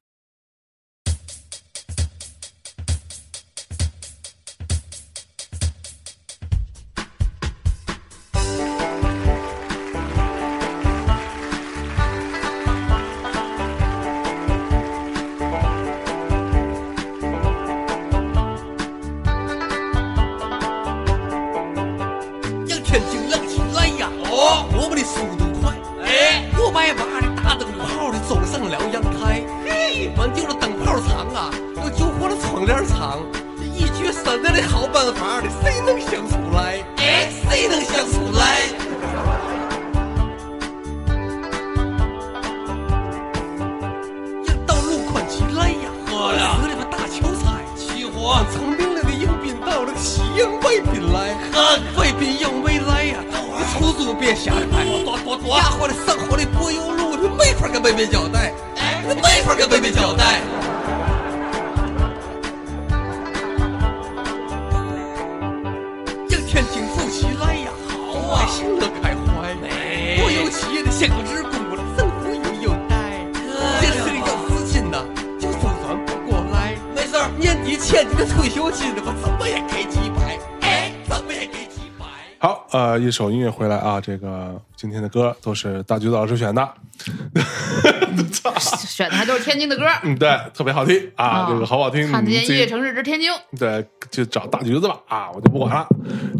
法的，谁能想出来？哎，谁能想出来？让道路宽起来呀！喝了，喝了。个大桥菜，起火，聪明了。的迎宾到了，喜迎外宾来，呵，外宾迎没来呀，你出租别瞎拍，多多多，压坏了。生活的柏油路，你没法跟妹妹交代，哎，没法跟妹妹交代。年底欠你的退休金，我怎么也给几百，哎，怎么也给几百。好，呃，一首音乐回来啊，这个今天的歌都是大橘子老师选的，选的还都是天津的歌。嗯，对，特别好听啊，啊这个好不好听？看得见音乐城市之天津。对，就找大橘子吧啊，我就不管了。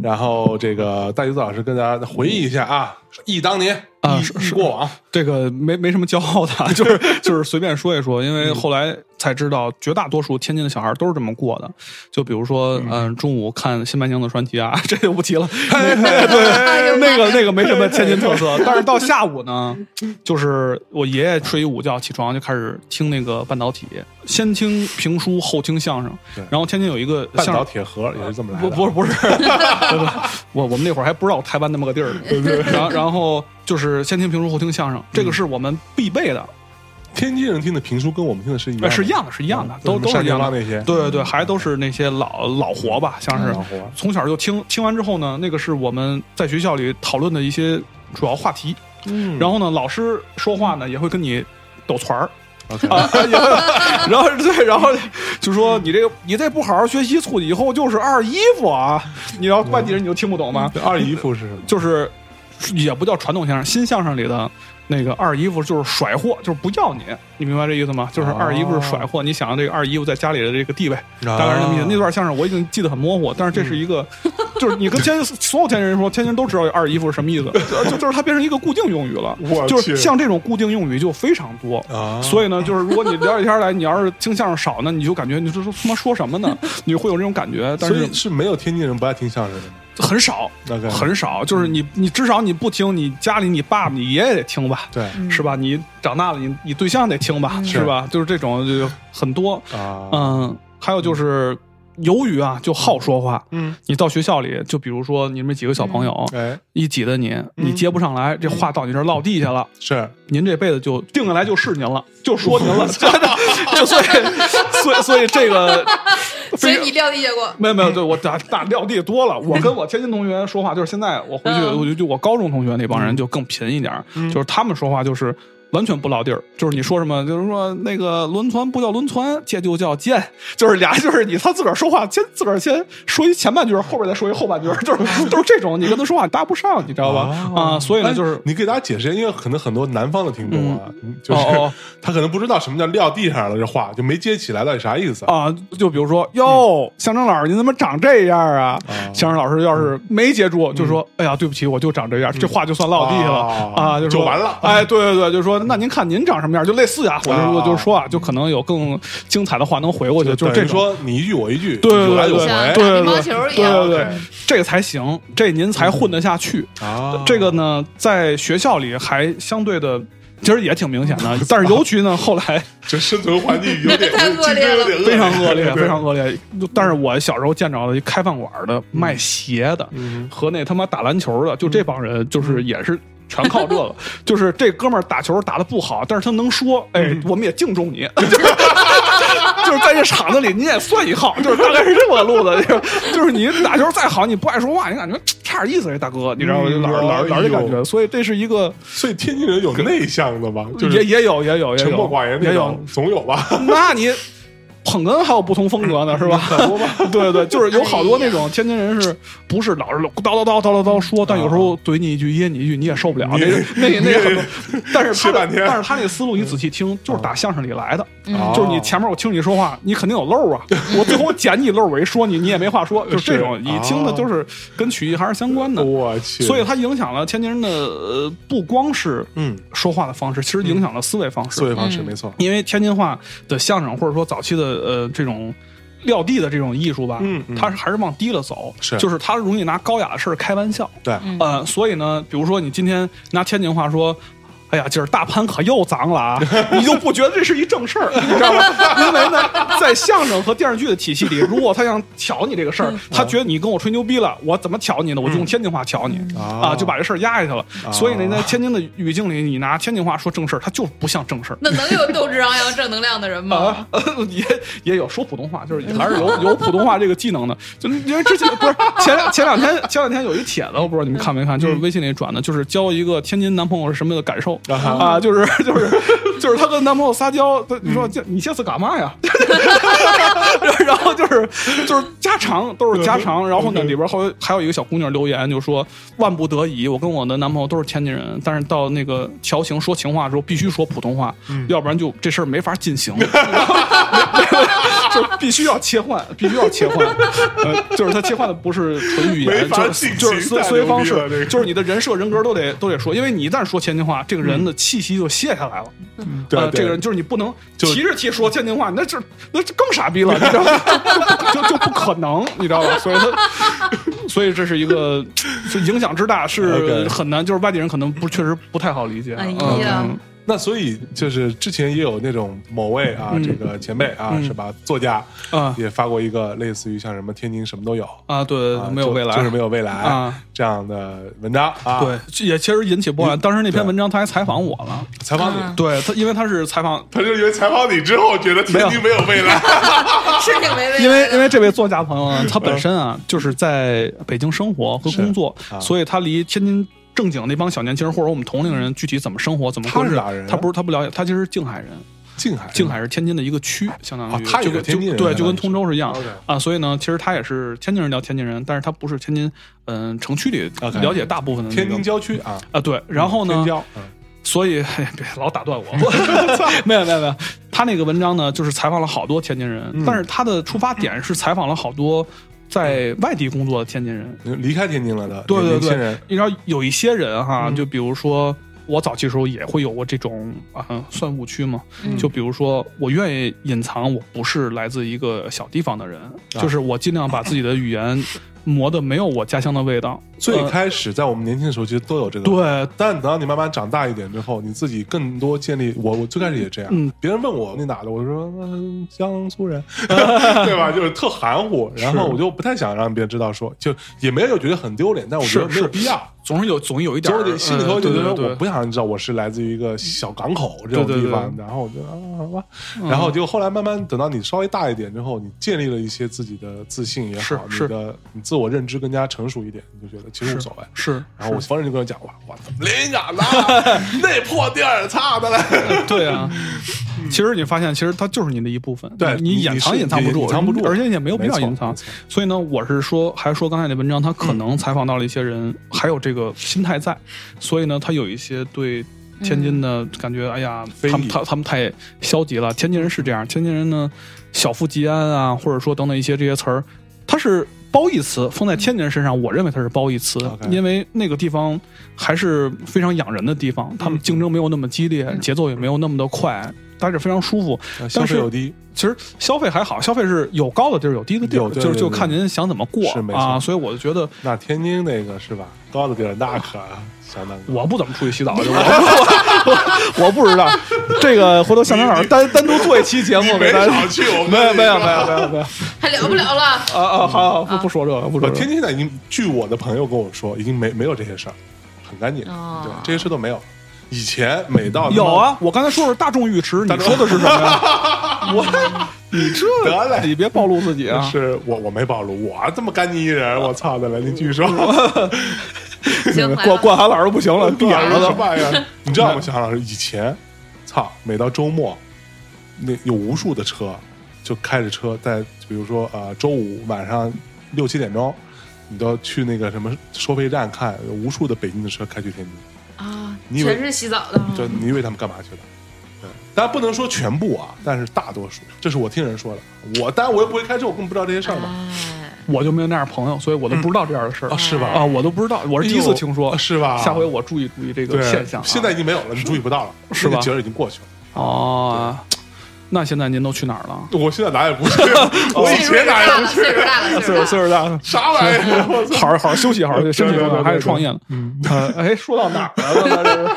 然后这个大橘子老师跟大家回忆一下啊，忆当年啊是忆过往，这个没没什么骄傲的，就是就是随便说一说，因为后来才知道，绝大多数天津的小孩都是这么过的。就比如说，嗯、中午看《新白娘子传奇》啊，这就不提了。对，那个那个没什么天津特色，但是到下午呢，就是我爷爷睡一午觉，起床就开始听那个半导体，先听评书，后听相声。对。然后天津有一个半岛。铁盒也是这么来不的，不是不是，不 不我我们那会儿还不知道台湾那么个地儿呢。然后然后就是先听评书后听相声，这个是我们必备的，天津人听的评书跟我们听的是一是一样的，是一样的，都都是一样的。那些，对对对，还都是那些老老活吧，像是从小就听，听完之后呢，那个是我们在学校里讨论的一些主要话题。嗯。然后呢，老师说话呢也会跟你抖团儿。OK，啊，也 会然后对，然后就说你这个你再不好好学习，出去以后就是二姨夫啊！你要外地人你就听不懂吗？这二姨夫是什么？就是也不叫传统相声，新相声里的那个二姨夫就是甩货，就是不要你，你明白这意思吗？就是二姨夫是甩货，你想这个二姨夫在家里的这个地位，大概是那么意思。那段相声我已经记得很模糊，但是这是一个，就是你跟天津 所有天津人说，天津人都知道二姨夫是什么意思，就就是它变成一个固定用语了我。就是像这种固定用语就非常多啊所以呢，就是如果你聊起天来，你要是听相声少呢，你就感觉你这说他妈说什么呢？你会有这种感觉，但是是没有天津人不爱听相声的吗？很少很少。就是你你至少你不听，你家里你爸爸你爷爷得听吧。对是吧？你长大了，你你对象得听吧，是吧？就是这种就很多，啊，嗯，还有就是，由于啊，就好说话，嗯，你到学校里，就比如说你们几个小朋友，哎，一挤兑你，你接不上来，这话到你这儿落地下了，是。您这辈子就定下来就是您了，就说您了，真的，就所以，所以，所以这个，所以你撂地下过。没有没有，对我打打撂地多了。我跟我天津同学说话，就是现在我回去，嗯。我就就我高中同学那帮人就更贫一点儿，就是他们说话就是。完全不落地儿，就是你说什么，就是说那个轮船不叫轮船，借就叫舰，就是俩，就是你他自个儿说话，先自个儿先说一前半句，后边再说一后半句，就是都是这种，你跟他说话搭不上，你知道吧？啊，所以呢，就是哎你给大家解释因为可能很多南方的听众啊，就是哦哦。他可能不知道什么叫撂地上了，这话就没接起来，到底啥意思？啊，就比如说，哟，相声老师，您怎么长这样啊？相声老师要是没接住，就说，哎呀，对不起，我就长这样，这话就算落地下了。啊啊，就说就完了。哎，对对对，就说，那您看您长什么样，就类似啊，我就啊我就说啊，就可能有更精彩的话能回过去，就是这说你一句我一句，对对有来有对回对对对这个才行，这您才混得下去。啊。这个呢，在学校里还相对的，其实也挺明显的，但是尤其呢，后来这生存环境有点 太恶劣了非常恶劣，对非常恶劣。但是我小时候见着的一开饭馆的、卖鞋的嗯和那他妈打篮球的，就这帮人，就是也是。全靠这个，就是这哥们儿打球打的不好，但是他能说，哎，嗯我们也敬重你，就是就是在这场子里你也算一号，就是大概是这么个路子，就是你打球再好，你不爱说话，你感觉差点意思，这大哥，你知道吗？就老是老是老是这感觉，所以这是一个所以天津人有内向的吧？就是也也有也有也有沉默寡言那也有种，总有吧？那你捧哏还有不同风格呢，是吧？对 对，就是有好多那种天津人是不是老是叨叨叨叨叨叨说，但有时候怼你一句噎你一句，你也受不了。那个那那个很多，但是他但是他那思路你仔细听，就是打相声里来的。哦就是你前面我听你说话，你肯定有漏啊，我最后我捡你漏我一说你，你也没话说，就这种，是你听的就是跟曲艺还是相关的。我去，所以它影响了天津人的呃，不光是嗯，说话的方式，其实影响了思维方式。思维方式嗯。没错，因为天津话的相声，或者说早期的呃这种撂地的这种艺术吧，嗯嗯。它是还是往低了走，是。就是它容易拿高雅的事儿开玩笑，对，呃，所以呢，比如说你今天拿天津话说。哎呀，今儿大盘可又脏了啊！你就不觉得这是一正事儿，你知道吗？因为呢，在相声和电视剧的体系里，如果他想挑你这个事儿，他觉得你跟我吹牛逼了，我怎么挑你呢？我就用天津话挑你啊啊，就把这事儿压下去了。所以呢，在天津的语境里，你拿天津话说正事儿，它就不像正事儿。那能有斗志昂扬、正能量的人吗？啊，也也有说普通话，就是还是有 有普通话这个技能的。就因为之前不是前两前两天前两天有一帖子，我不知道你们看没看，就是微信里转的，就是交一个天津男朋友是什么的感受啊啊，就是 就是就是她跟男朋友撒娇，她你说这你这次干嘛呀？然后就是就是家常都是家常，然后呢里边后还有一个小姑娘留言就说万不得已，我跟我的男朋友都是天津人，但是到那个调情说情话的时候必须说普通话，要不然就这事儿没法进行。就必须要切换，必须要切换，呃，就是他切换的不是纯语言，就是就是思思维方式就是你的人设人格都得都得说，因为你一旦说天津话，这个人的气息就卸下来了。呃，对对这个人就是你不能就提着提说天津话，那这那这更傻逼了，你知道吗？就就就不可能，你知道吧？所以他，所以这是一个是影响之大，是很难，就是外地人可能不确实不太好理解。哎嗯呀嗯那所以就是之前也有那种某位啊，嗯这个前辈啊，嗯是吧？作家啊也发过一个类似于像什么天津什么都有，啊，对啊，没有未来，就就是没有未来啊这样的文章啊。对，也其实引起波澜。当时那篇文章他还采访我了，采访你，嗯对他，因为他是采访，他就因为采访你之后，觉得天津没有未来。是挺没未来。因为因为这位作家朋友呢，他本身啊就是在北京生活和工作啊，所以他离天津正经那帮小年轻人或者我们同龄人具体怎么生活、怎么过日子他是他不是他不了解，他其实是静海人。静海，静海是天津的一个区，相当于啊他也就是跟天津人对，就跟通州是一样。啊。所以呢，其实他也是天津人聊天津人，但是他不是天津嗯城区里了解大部分的那个天津郊区啊，啊。对，然后呢天，郊，嗯。所以嘿 别老打断我，没有没有没有，他那个文章呢，就是采访了好多天津人，嗯。但是他的出发点是采访了好多在外地工作的天津人。离开天津了的对对对你知道有一些人哈，嗯就比如说我早期时候也会有过这种啊、算误区嘛。嗯就比如说，我愿意隐藏我不是来自一个小地方的人，啊就是我尽量把自己的语言磨的没有我家乡的味道。最呃开始在我们年轻的时候，其实都有这个。。对，但等到你慢慢长大一点之后，你自己更多建立。我我最开始也这样，嗯别人问我你哪的，我说、嗯、江苏人，对吧？就是特含糊，然后我就不太想让别人知道说，就也没有觉得很丢脸，但我觉得没有必要。总是有总有一点心里头呃就觉得我不想让你知道我是来自于一个小港口这种对对地方，对然后我就啊好吧，然后就后来慢慢等到你稍微大一点之后，你建立了一些自己的自信也好，你的你自我认知更加成熟一点，你就觉得其实无所谓。是，然后我逢人就跟我讲哇，我怎么连长呢？那 破地儿，操的嘞！对啊。其实你发现，其实它就是你的一部分，对你隐藏隐藏不住，隐藏不住而且也没有必要隐藏。所以呢，我是说，还是说刚才那文章，他可能采访到了一些人，还有这个心态在，所以呢，他有一些对天津的感觉，哎呀，他们他他们太消极了。天津人是这样，天津人呢，小富即安啊，或者说等等一些这些词儿，它是褒义词，放在天津人身上，我认为它是褒义词因为那个地方还是非常养人的地方，他们竞争没有那么激烈，节奏也没有那么的快。待着非常舒服，啊消费又低，其实消费还好，消费是有高的地儿，有低的地儿，就是就看您想怎么过是没错啊。所以我就觉得那天津那个是吧？高的地儿那可相当。我不怎么出去洗澡去，我 我 我不知道这个，回头向南老师单单独做一期节目给大家。去，我没有没有没有没有没有 还聊不了了。啊啊！好好不不说这个，不说我这个。天津现在已经，据我的朋友跟我说，已经没没有这些事儿，很干净，哦对，这些事都没有。以前每到有，啊，我刚才说是大众浴池，你说的是什么呀？我你这得嘞你别暴露自己啊！是我我没暴露，我这么干净一人，我操的 了！你继续说，行，冠冠寒老师不行了，闭眼了什都。你知道吗，小韩老师？以前，操，每到周末，那有无数的车就开着车在，比如说呃周五晚上六七点钟，你都去那个什么收费站看，有无数的北京的车开去天津，啊，你以为全是洗澡的吗，就你以为他们干嘛去了？对，当然不能说全部啊，但是大多数，这是我听人说的。我当然我又不会开车，我根本不知道这些事儿嘛。哎，我就没有那样朋友，所以我都不知道这样的事儿啊，是吧？啊，我都不知道，我是第一次听说是吧？下回我注意注意这个对现象啊。现在已经没有了，你注意不到了，是吧那个节日已经过去了。哦，那现在您都去哪儿了？我现在哪也不去，我以前哪也不去，岁数大了，岁数大了，啥玩意儿？好好好好休息，好好休息，身体对对对不好还得创业呢。嗯，呃，哎，说到哪儿了？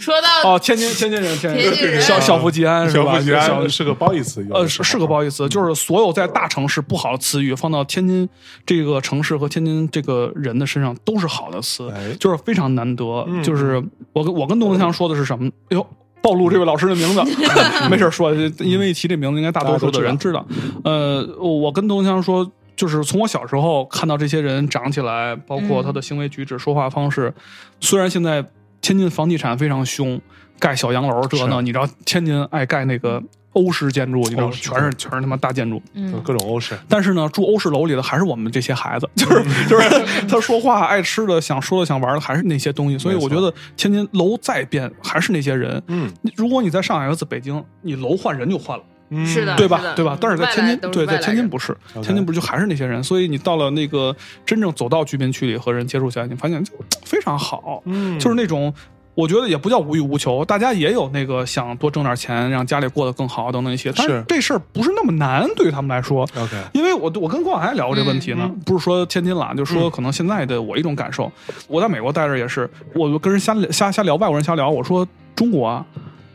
说到哦，天津天津人，天天津人小小富即安是吧？小富即小安是个褒义词，语呃，是是个褒义词，就是所有在大城市不好的词语，放到天津这个城市和天津这个人的身上都是好的词哎，就是非常难得。嗯就是我跟我跟董文强说的是什么？哎呦。暴露这位老师的名字，没事儿说，因为一提这名字，应该大多数的人知道。呃，我跟董文强说，就是从我小时候看到这些人长起来，包括他的行为举止、说话方式，虽然现在天津房地产非常凶，盖小洋楼这是呢，你知道天津爱盖那个欧式建筑，你知道全是全是他妈大建筑。嗯，各种欧式，但是呢，住欧式楼里的还是我们这些孩子，就是嗯 就是他说话爱吃的、想说的、想玩的还是那些东西。所以我觉得天津楼再变还是那些人。嗯，如果你在上海和在北京，你楼换人就换了。嗯。是的对吧？对吧？但是在天津，对，在天津不是，天津不是就还是那些人，所以你到了那个真正走到居民区里和人接触起来，你发现就非常好，嗯。就是那种。我觉得也不叫无欲无求，大家也有那个想多挣点钱，让家里过得更好等等一些。但是是。这事儿不是那么难，对于他们来说。OK，因为我我跟郭晓还聊过这问题呢，嗯不是说天津懒，就说可能现在的我一种感受，我在美国待着也是，我跟人瞎瞎瞎聊，外国人瞎聊，我说中国啊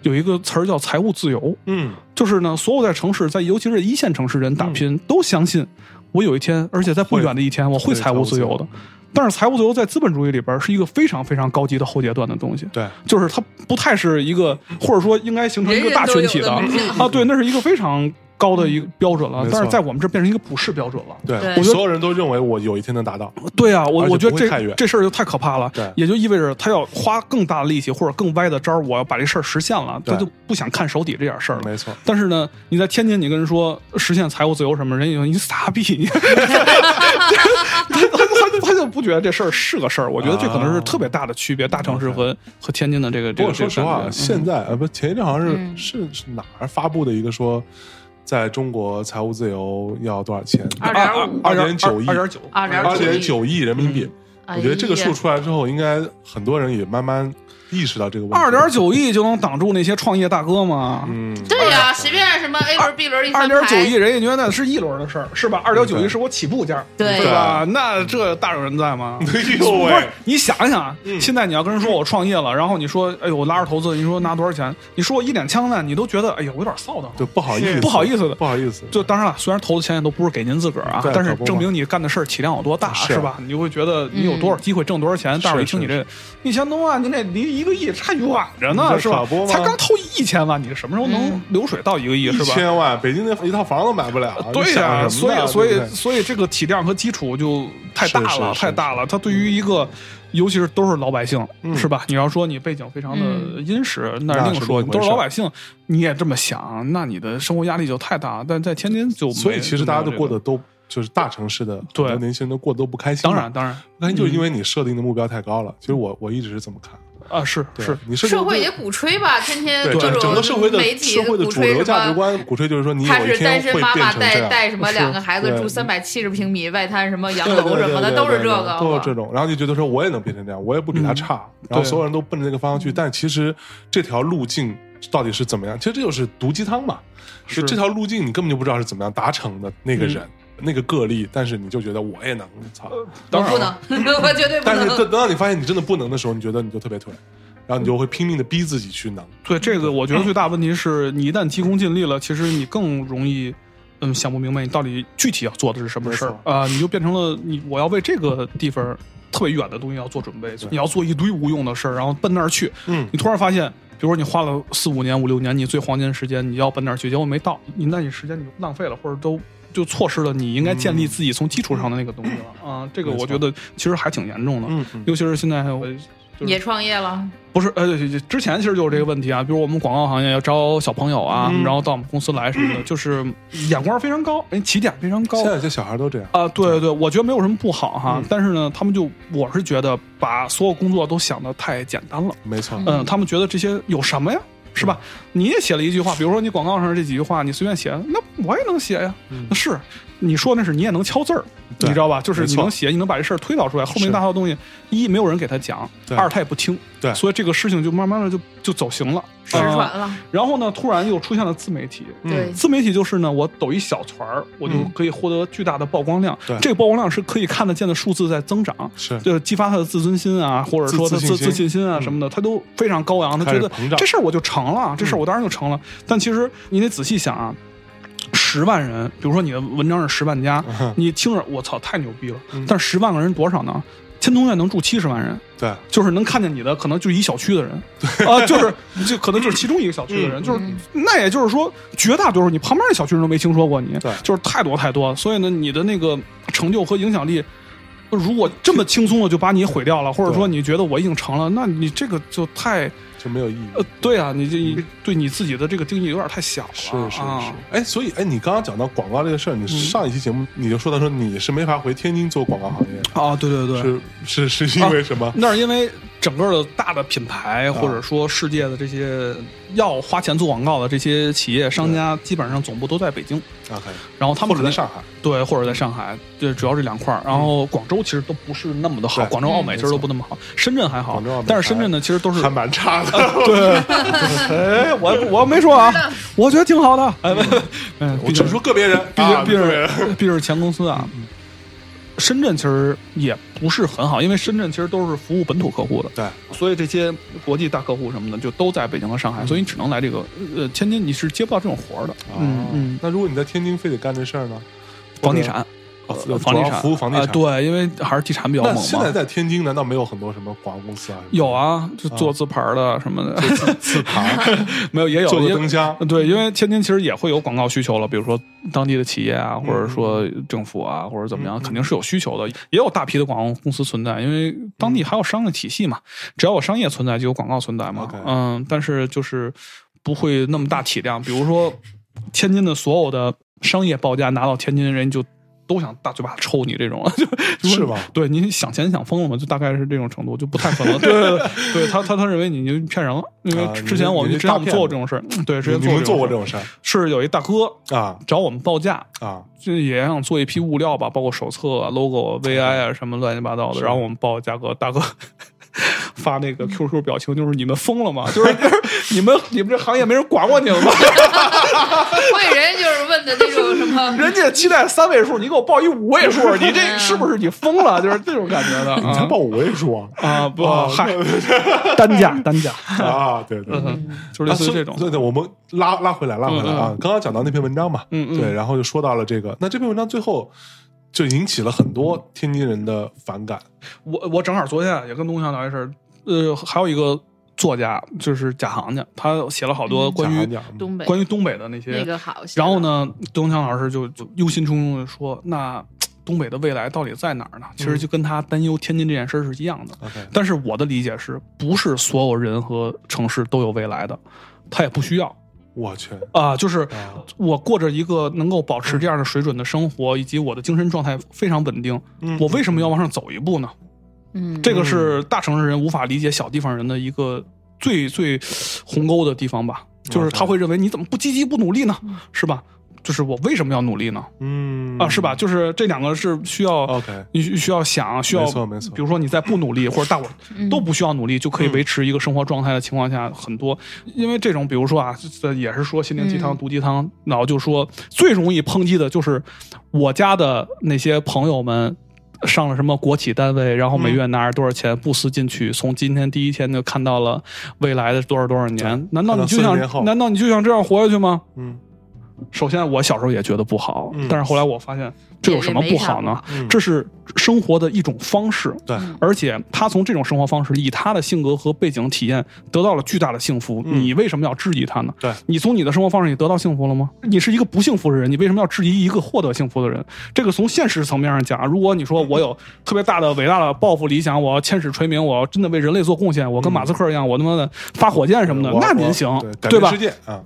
有一个词儿叫财务自由，嗯，就是呢，所有在城市，在尤其是一线城市人打拼，都相信我有一天，而且在不远的一天，我会财务自由的。但是财务自由在资本主义里边是一个非常非常高级的后阶段的东西，对，就是它不太是一个，或者说应该形成一个大群体的啊，对，那是一个非常高的一个标准了但是在我们这变成一个普世标准了。对，我觉得所有人都认为我有一天能达到，对啊，我我觉得这这事儿就太可怕了。对也就意味着他要花更大的力气或者更歪的招儿，我要把这事儿实现了，他就不想看手底这点事儿了。没错。但是呢，你在天津，你跟人说实现财务自由什么，人家就你傻逼，你 他他他他就不觉得这事儿是个事儿。我觉得这可能是特别大的区别，大城市和和天津的这个不这个。过说实话，现在呃不，前一阵好像是嗯是是哪儿发布的一个说，在中国财务自由要多少钱？二点五二点九亿二点九，二点九亿人民币。哎我觉得这个数出来之后，应该很多人也慢慢意识到这个问题。二点，九亿就能挡住那些创业大哥吗？嗯，对呀，随便什么 A 轮、B 轮一二点九亿，人家觉得那是一轮的事儿，是吧？二点九亿是我起步价，对对吧？那这大有人在吗？哎呦不是喂，，你想想，啊现在你要跟人说我创业了，然后你说，哎呦，我拉着投资，你说拿多少钱？你说我一脸枪弹，你都觉得，哎呦，我有点臊的慌。就不好意思，不好意思的不好意思。就当然了，虽然投的钱也都不是给您自个儿啊对，但是证明你干的事儿体量有多大，是是吧？你就会觉得你有多少机会挣多少钱。但是我一听你这一千多万，你这离一个亿差远着呢，是吧才刚投一千万，你什么时候能嗯流水到一个亿，一是吧？千万，北京那一套房都买不了。对呀，所以所以所以这个体量和基础就太大了，太大了。它对于一个，尤其是都是老百姓，嗯是吧？你要说你背景非常的嗯殷实，那另说。你都是老百姓，你也这么想，那你的生活压力就太大。但在天津就没所以其实大家都过得都就是大城市的很对多年轻人都过得都不开心当然当然那就是因为你设定的目标太高了。其实我我一直是这么看，啊，是是。你是社会也鼓吹吧，天天对整各种整个社会的媒体社会的主鼓吹什流价值。观鼓吹就是说你他有一是单身天会妈妈带变成这样。带什么是两个孩子对住三百七十平米外滩什么洋对对楼什么的，对对都是对对这个，都是这种，然后就觉得说我也能变成这样，我也不比他差，然后对所有人都奔着那个方向去，但其实这条路径到底是怎么样？其实这就是毒鸡汤嘛，是就这条路径你根本就不知道是怎么样达成的那个人。那个个例，但是你就觉得我也能，操！当然不能，我绝对不但是等。等到你发现你真的不能的时候，你觉得你就特别颓，然后你就会拼命的逼自己去能。对这个，我觉得最大问题是你一旦急功近利了，其实你更容易。嗯，想不明白你到底具体要做的是什么事儿没啊、你就变成了你我要为这个地方特别远的东西要做准备，你要做一堆无用的事儿，然后奔那儿去。嗯你突然发现，比如说你花了四五年、五六年，你最黄金时间，你要奔那儿去，结果没到，你那你时间你就浪费了，或者都就错失了你应该建立自己从基础上的那个东西了。啊、这个我觉得其实还挺严重的，嗯嗯。尤其是现在我。就是也创业了，不是，呃，对对之前其实就是这个问题啊，比如我们广告行业要招小朋友啊，嗯。然后到我们公司来什么的，就是眼光非常高，人，起点非常高。现在这小孩都这样。啊，对对对，我觉得没有什么不好哈，嗯。但是呢，他们就我是觉得把所有工作都想的太简单了，没错，嗯，他们觉得这些有什么呀？是吧？你也写了一句话，比如说你广告上这几句话，你随便写，那我也能写呀。嗯那是你说那是你也能敲字儿，你知道吧？就是你能写，你能把这事儿推导出来。后面是大套东西，一没有人给他讲，二他也不听，对所以这个事情就慢慢的就就走形了，失啊传了。然后呢，突然又出现了自媒体。嗯对，自媒体就是呢，我抖一小团儿，我就嗯可以获得巨大的曝光量。对这个曝光量是可以看得见的数字在增长，是就激发他的自尊心啊，或者说他自自自信心啊嗯什么的，他都非常高昂，他觉得这事儿我就成了，这事儿我当然就成了。但其实你得仔细想啊，十万人，比如说你的文章是十万加，嗯你听着我操太牛逼了嗯，但十万个人多少呢？天通苑能住七十万人，对，就是能看见你的，可能就一小区的人，啊，就是就可能就是其中一个小区的人，嗯就是那也就是说，绝大多数你旁边的小区人都没听说过你对，就是太多太多，所以呢，你的那个成就和影响力。如果这么轻松的就把你毁掉了，或者说你觉得我已经成了，那你这个就太就没有意义。呃，对啊，你这对你自己的这个定义有点太小了。是是啊是，哎，所以哎，你刚刚讲到广告这个事儿，你上一期节目你就说到说你是没法回天津做广告行业，啊，对对对，是是是因为什么？那是因为整个的大的品牌，啊。或者说世界的这些要花钱做广告的这些企业商家，基本上总部都在北京，OK，然后他们或者在上海，对，或者在上海，对，主要这两块儿。然后广州其实都不是那么的好，广州、澳美嗯其实都不那么好，深圳还好但是深圳呢，其实都是还蛮差的。对，哎，我我没说啊，我觉得挺好的，哎，嗯，我只是说个别人，毕啊竟毕竟毕竟是前公司啊。深圳其实也不是很好，因为深圳其实都是服务本土客户的，对，所以这些国际大客户什么的就都在北京和上海，所以你只能来这个呃天津，你是接不到这种活儿的。嗯哦。嗯，那如果你在天津非得干这事儿呢？房地产房地产服务房地产呃对，因为还是地产比较猛那现在。在天津难道没有很多什么广告公司啊？有，啊，就做字牌的什么的，自自牌 没有也有做灯箱，对，因为天津其实也会有广告需求了，比如说当地的企业啊，或者说政府啊，或者怎么样，嗯肯定是有需求的，也有大批的广告公司存在，因为当地还有商业体系嘛，只要有商业存在，就有广告存在嘛。嗯，但是就是不会那么大体量，比如说天津的所有的商业报价拿到天津，人就。都想大嘴巴抽你这种，就是吧？对，你想钱想疯了嘛？就大概是这种程度，就不太可能。对 对对，对他他他认为你就骗人了，因为啊之前我们之前我们做过这种事儿，嗯对，之前做过这种种事儿是有一大哥啊找我们报价，啊？就也想做一批物料吧，包括手册啊、logo 啊、VI 啊什么乱七八糟的，然后我们报价格，大哥。发那个 QQ 表情，就是你们疯了吗？就 是就是你们你们这行业没人管过你们吗？会人就是问的那种什么，人家期待三位数，你给我报一五位数，你这是不是你疯了？就是这种感觉的。你才报五位数啊？啊不啊嗨，单价单价，啊，对对。嗯，就是类似于这种啊。对对，我们拉拉回来，拉回来啊！刚刚讲到那篇文章嘛，嗯嗯对，然后就说到了这个，那这篇文章最后就引起了很多天津人的反感。我我正好昨天也跟东强聊一事儿，呃，还有一个作家就是贾行家，他写了好多关于、东北关于东北的那些。那个好。然后？呢，东强老师就就忧心忡忡的说：“那东北的未来到底在哪儿呢？”其实就跟他担忧天津这件事儿是一样的。但是我的理解是不是所有人和城市都有未来的？他也不需要我去啊、就是啊，我过着一个能够保持这样的水准的生活，以及我的精神状态非常稳定，嗯我为什么要往上走一步呢？嗯，这个是大城市人无法理解小地方人的一个最最鸿沟的地方吧，就是他会认为你怎么不积极不努力呢？是吧？就是我为什么要努力呢？嗯啊，是吧？就是这两个是需要 OK 你需需要想，需要没错没错比如说你在不努力，或者大伙都不需要努力，就可以维持一个生活状态的情况下，很多因为这种，比如说啊，这也是说心灵鸡汤、嗯毒鸡汤，然后就说最容易抨击的就是我家的那些朋友们。上了什么国企单位，然后每月拿着多少钱，不思进取，从今天第一天就看到了未来的多少多少年。难道你就看到40年后想？难道你就想这样活下去吗？嗯首先，我小时候也觉得不好，嗯但是后来我发现这有什么不好呢？嗯这是生活的一种方式，对而且他从这种生活方式，以他的性格和背景体验，得到了巨大的幸福。嗯你为什么要质疑他呢？对你从你的生活方式里得到幸福了吗？你是一个不幸福的人，你为什么要质疑一个获得幸福的人？这个从现实层面上讲，如果你说我有 特别大的伟大的抱负理想，我要千史垂名，我要真的为人类做贡献，我跟马斯克一样，我他妈的发火箭什么的，那您行对，吧？变世界啊，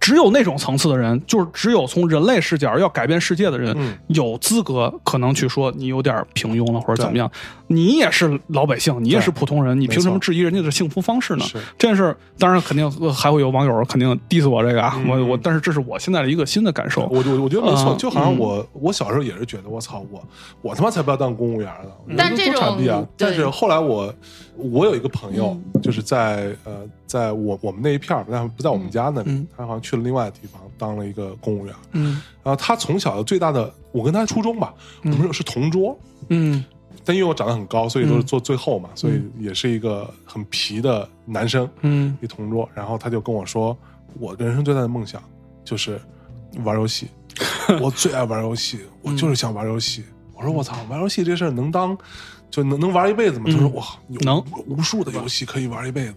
只有那种层次的人，就是只有从人类视角要改变世界的人，嗯有资格可能去说你有点平庸了或者怎么样。你也是老百姓，你也是普通人，你凭什么质疑人家的幸福方式呢？这件事当然肯定呃还会有网友肯定 diss 我这个啊，嗯我我，但是这是我现在的一个新的感受。我我我觉得没错，嗯就好像我我小时候也是觉得我操我我他妈才不要当公务员呢，我但这种逼啊！但是后来我我有一个朋友嗯。就是在呃在我我们那一片儿，但不在我们家那里嗯，他好像去了另外的地方当了一个公务员。嗯。然后他从小的最大的，我跟他初中吧，我们是同桌，嗯。但因为我长得很高，所以都是嗯。坐最后嘛，所以也是一个很皮的男生，嗯。一同桌。然后他就跟我说，我人生最大的梦想就是玩游戏，我最爱玩游戏，我就是想玩游戏。我说我操，玩游戏这事儿能当就能能玩一辈子吗？他说哇，有能。无数的游戏可以玩一辈子。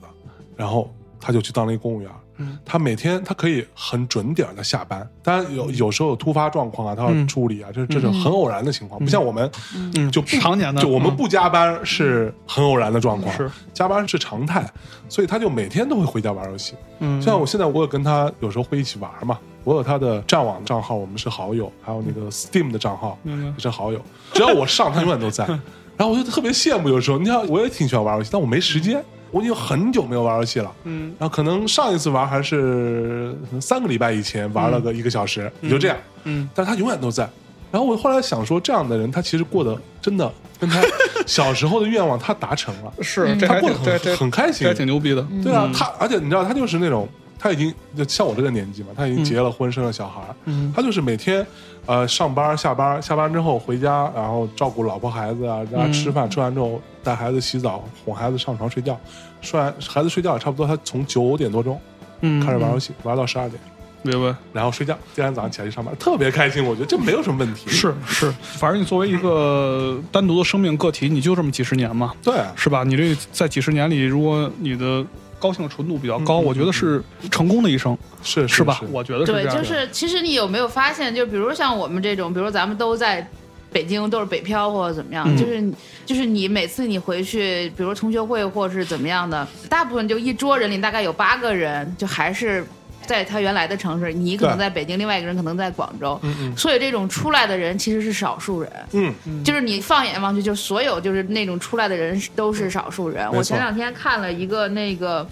然后他就去当了一公务员。嗯。他每天他可以很准点的下班，当然有有时候有突发状况啊，他要嗯。处理啊，这这是很偶然的情况，不像我们嗯，就常年的，就我们嗯。不加班是很偶然的状况，是。加班是常态，所以他就每天都会回家玩游戏。嗯。像我现在我有跟他有时候会一起玩嘛，我有他的战网账号，我们是好友，还有那个 Steam 的账号也是好友，只要我上，他永远都在。然后我就特别羡慕，有时候你看我也挺喜欢玩游戏，但我没时间，我已经很久没有玩游戏了。嗯。然后可能上一次玩还是三个礼拜以前玩了个一个小时，也就这样。嗯。但是他永远都在。然后我后来想说，这样的人他其实过得真的跟他小时候的愿望他达成了，是他过得很开心。挺牛逼的，对啊嗯，他而且你知道他就是那种他已经就像我这个年纪嘛，他已经结了婚生了小孩，嗯。他就是每天呃上班下班下班之后回家，然后照顾老婆孩子啊，让他吃饭，吃完之后带孩子洗澡，哄孩子上床睡觉，睡完孩子睡觉也差不多，他从九点多钟嗯开始玩游戏，玩到十二点。明白。然后睡觉，第二天早上起来去上班，特别开心。我觉得这没有什么问题。是是，反正你作为一个单独的生命个体，你就这么几十年嘛，对啊，是吧？你这在几十年里，如果你的高兴的纯度比较高，我觉得是成功的一生，是是吧？我觉得是对，就是其实你有没有发现，就比如像我们这种，比如咱们都在北京，都是北漂或者怎么样，嗯就是就是你每次你回去，比如同学会或者是怎么样的，大部分就一桌人里大概有八个人，就还是。在他原来的城市，你可能在北京，另外一个人可能在广州，嗯嗯所以这种出来的人其实是少数人。嗯，就是你放眼望去，就所有就是那种出来的人都是少数人。我前两天看了一个那个。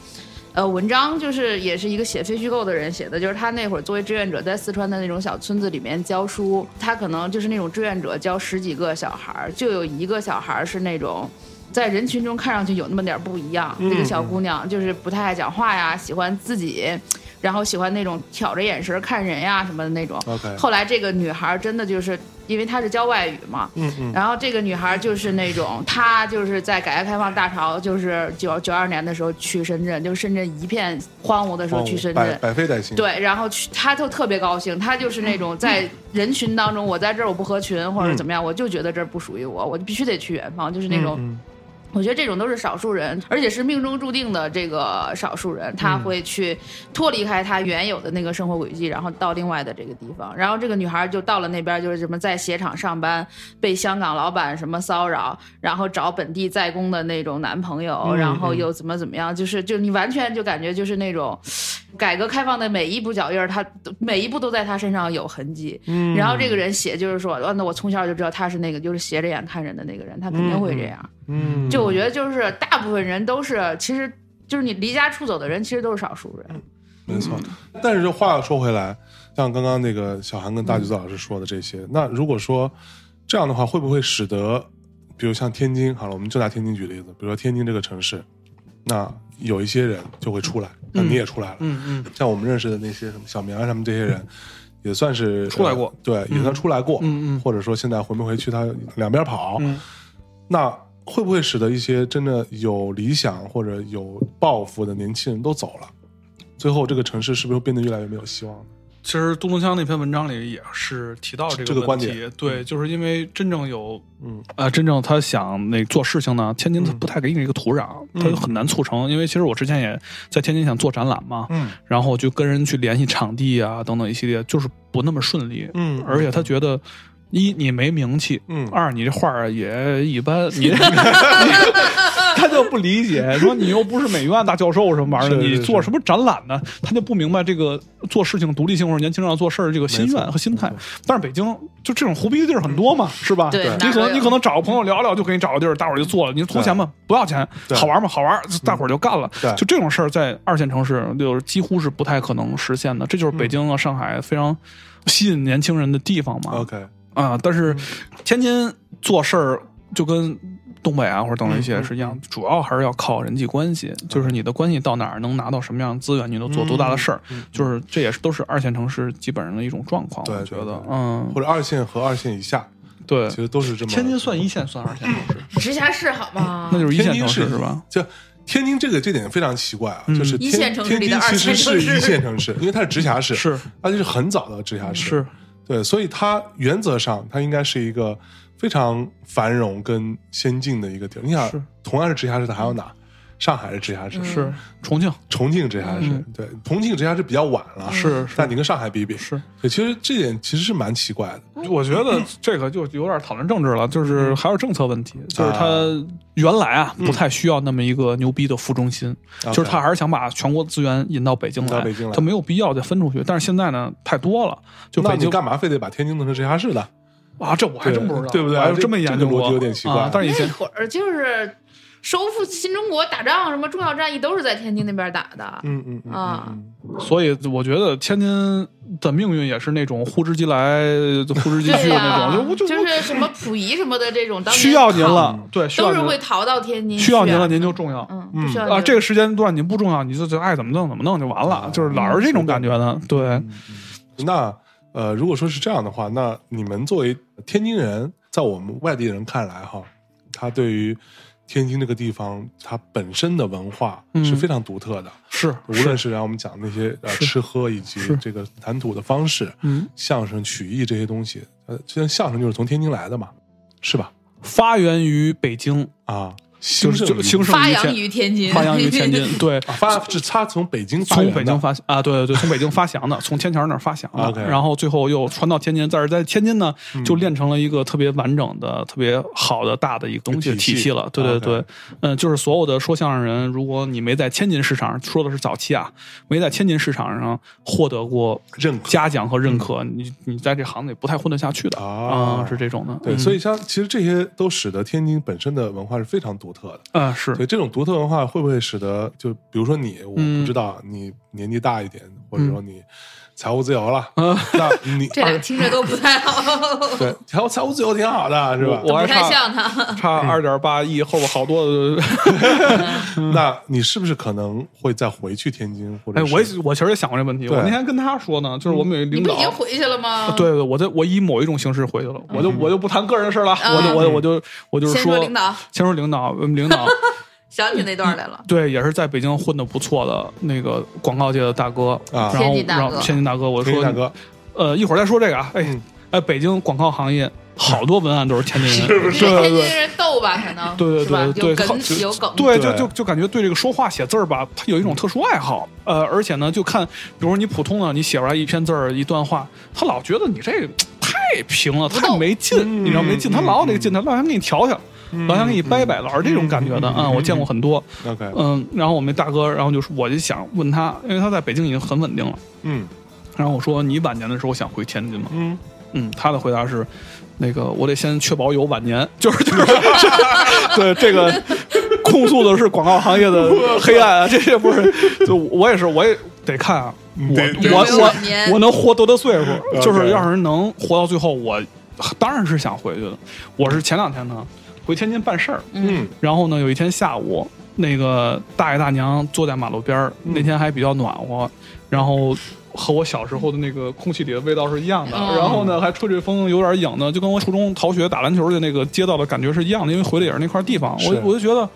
呃，文章就是也是一个写非虚构的人写的，就是他那会儿作为志愿者在四川的那种小村子里面教书，他可能就是那种志愿者教十几个小孩儿，就有一个小孩儿是那种。在人群中看上去有那么点儿不一样，那个小姑娘就是不太爱讲话呀，喜欢自己，然后喜欢那种挑着眼神看人呀什么的那种。后来这个女孩儿真的就是因为她是教外语嘛，嗯嗯，然后这个女孩就是那种，她就是在改革开放大潮，就是九九二年的时候去深圳，就深圳一片荒芜的时候去深圳。百废待兴。对，然后去，她就特别高兴，她就是那种在人群当中，我在这儿我不合群或者怎么样，我就觉得这儿不属于我，我就必须得去远方，就是那种。嗯我觉得这种都是少数人，而且是命中注定的这个少数人，他会去脱离开他原有的那个生活轨迹，然后到另外的这个地方。然后这个女孩就到了那边，就是什么在鞋厂上班，被香港老板什么骚扰，然后找本地在工的那种男朋友，嗯然后又怎么怎么样，就是就你完全就感觉就是那种。改革开放的每一步脚印儿，他每一步都在他身上有痕迹。嗯然后这个人写就是说，啊，那我从小就知道他是那个就是斜着眼看人的那个人，他肯定会这样。嗯，就我觉得就是大部分人都是，其实就是你离家出走的人，其实都是少数人。没错。但是这话又说回来，像刚刚那个小韩跟大橘子老师说的这些，那如果说这样的话，会不会使得，比如像天津，好了，我们就拿天津举例子，比如说天津这个城市，那有一些人就会出来，那你也出来了，嗯嗯，像我们认识的那些什么小明啊，他们这些人。也算是出来过呃对，也算出来过，嗯嗯或者说现在回没回去，他两边跑，嗯那会不会使得一些真的有理想或者有抱负的年轻人都走了？最后这个城市是不是变得越来越没有希望呢？其实杜东强那篇文章里也是提到这这个问题，观点对，就是因为真正有，嗯呃，真正他想那做事情呢，天津他不太给你一个土壤，他就很难促成。因为其实我之前也在天津想做展览嘛，嗯然后就跟人去联系场地啊等等一系列，就是不那么顺利，嗯而且他觉得。一你没名气，嗯二你这画儿也一般，你你 他就不理解，说你又不是美院大教授什么玩意儿你做什么展览呢？他就不明白这个做事情独立性或者年轻人要做事儿这个心愿和心态。但是北京就这种胡逼的地儿很多嘛，是吧？对你可能你可能找个朋友聊聊，就给你找个地儿，大伙儿就做了。你图钱吗？不要钱，好玩吗？好玩，大伙儿就干了。对就这种事儿，在二线城市就是几乎是不太可能实现的。这就是北京啊、上海非常吸引年轻人的地方嘛。，OK，啊，但是天津做事儿就跟东北啊或者等等一些嗯是一样，主要还是要靠人际关系，就是你的关系到哪儿能拿到什么样的资源，你能做多大的事儿，嗯就是这也是都是二线城市基本上的一种状况。对我觉得嗯，或者二线和二线以下，对其，实都是这么。天津算一线，算二线城市，直辖市好吗？那就是一线天津市城市是吧？？就天津这个这点非常奇怪啊，嗯就是天一线城市天津里的二其实是线城市一线城市，因为它是直辖市，是而且是很早的直辖市，是，对，所以它原则上它应该是一个非常繁荣跟先进的一个地儿。你想是，同样是直辖市，它还有哪？上海是直辖市，是。重庆，重庆直辖市，嗯。对，重庆直辖市比较晚了，是是。但你跟上海比比，是。对，其实这点其实是蛮奇怪的，我觉得这个就有点讨论政治了，就是还有政策问题，就是他原来啊不太需要那么一个牛逼的副中心，就是他还是想把全国资源引到北京来北京，来。他没有必要再分出去。但是现在呢，太多了，就那你北京干嘛非得把天津弄成直辖市的？啊，这我还真不知道，对不对？还有这么这研究逻辑有点奇怪。啊但是以前那会儿就是收复新中国打仗，什么重要战役都是在天津那边打的。嗯嗯嗯啊嗯所以我觉得天津的命运也是那种呼之即来、呼之即去的、那种，就就就是什么溥仪什么的这种，当需要您了，对，都是会逃到天津需要您了，您就重要。嗯，不需要啊，这个时间段您不重要，你就就爱怎么弄怎么弄就完了，就是老是这种感觉的。对，嗯那呃，如果说是这样的话，那你们作为天津人，在我们外地人看来哈，他对于天津这个地方它本身的文化嗯。是非常独特的，是无论是。让我们讲那些呃吃喝以及这个谈吐的方式，嗯，相声、曲艺这些东西，呃，就像相声就是从天津来的嘛，是吧？发源于北京，啊，就是兴盛于就兴盛发扬于天津，发扬于天津，对。啊发是他从北京从北京发啊，对对对，从北京发祥的，从天桥那儿发祥的然后最后又传到天津，在这在天津呢，嗯就练成了一个特别完整的、特别好的大的一个东西体系了。对对对，嗯，就是所有的说相声人，如果你没在天津市场上，说的是早期啊，没在天津市场上获得过认可嘉奖和认可，你你在这行里不太混得下去的啊啊，是这种的。对，嗯所以像其实这些都使得天津本身的文化是非常独特的。啊是。所以这种独特文化会不会使得，就比如说你，我嗯。不知道你年纪大一点，或者说你财务自由了，嗯那你这俩听着都不太好，对财务财务自由挺好的，是吧？我还不太差像他。差二点八亿，后边好多。那你是不是可能会再回去天津？或者哎，我也我其实也想过这问题。我那天跟他说呢，就是我们有一领导你不已，经回去了吗？，对对，我在我以某一种形式回去了，我就我就不谈个人的事了，我就我就我就我就是先说领导，先说领导，我们领导 想起那段来了。对也是在北京混的不错的那个广告界的大哥。啊。然后天津大哥。然后天津大哥，我说大哥，呃一会儿再说这个啊，哎嗯。哎，北京广告行业好多文案都是天津人，是不是？对对对天津人逗吧，可能对对对对好梗有梗，对，就就就感觉对这个说话写字儿吧，他有一种特殊爱好。呃，而且呢，就看，比如说你普通的，你写出来一篇字儿、一段话，他老觉得你这太平了，太没劲，嗯你知道没劲，他老有那个劲，他老想给你调调，老想给你掰掰，老是这种感觉的啊、我见过很多。OK，嗯，然后我们大哥，然后就是我就想问他，因为他在北京已经很稳定了。嗯然后我说你晚年的时候想回天津吗？嗯，嗯，他的回答是，那个我得先确保有晚年，就是就是，对这个控诉的是广告行业的黑暗啊，这些不是，就我也是，我也得看啊，我我我我能活多大岁数，就是要是能活到最后，我当然是想回去的。我是前两天呢回天津办事儿，嗯然后呢有一天下午，那个大爷大娘坐在马路边儿，那天还比较暖和，然后。和我小时候的那个空气里的味道是一样的，嗯然后呢还吹吹风，有点影呢，就跟我初中逃学打篮球的那个街道的感觉是一样的，因为回的也是那块地方，我我就觉得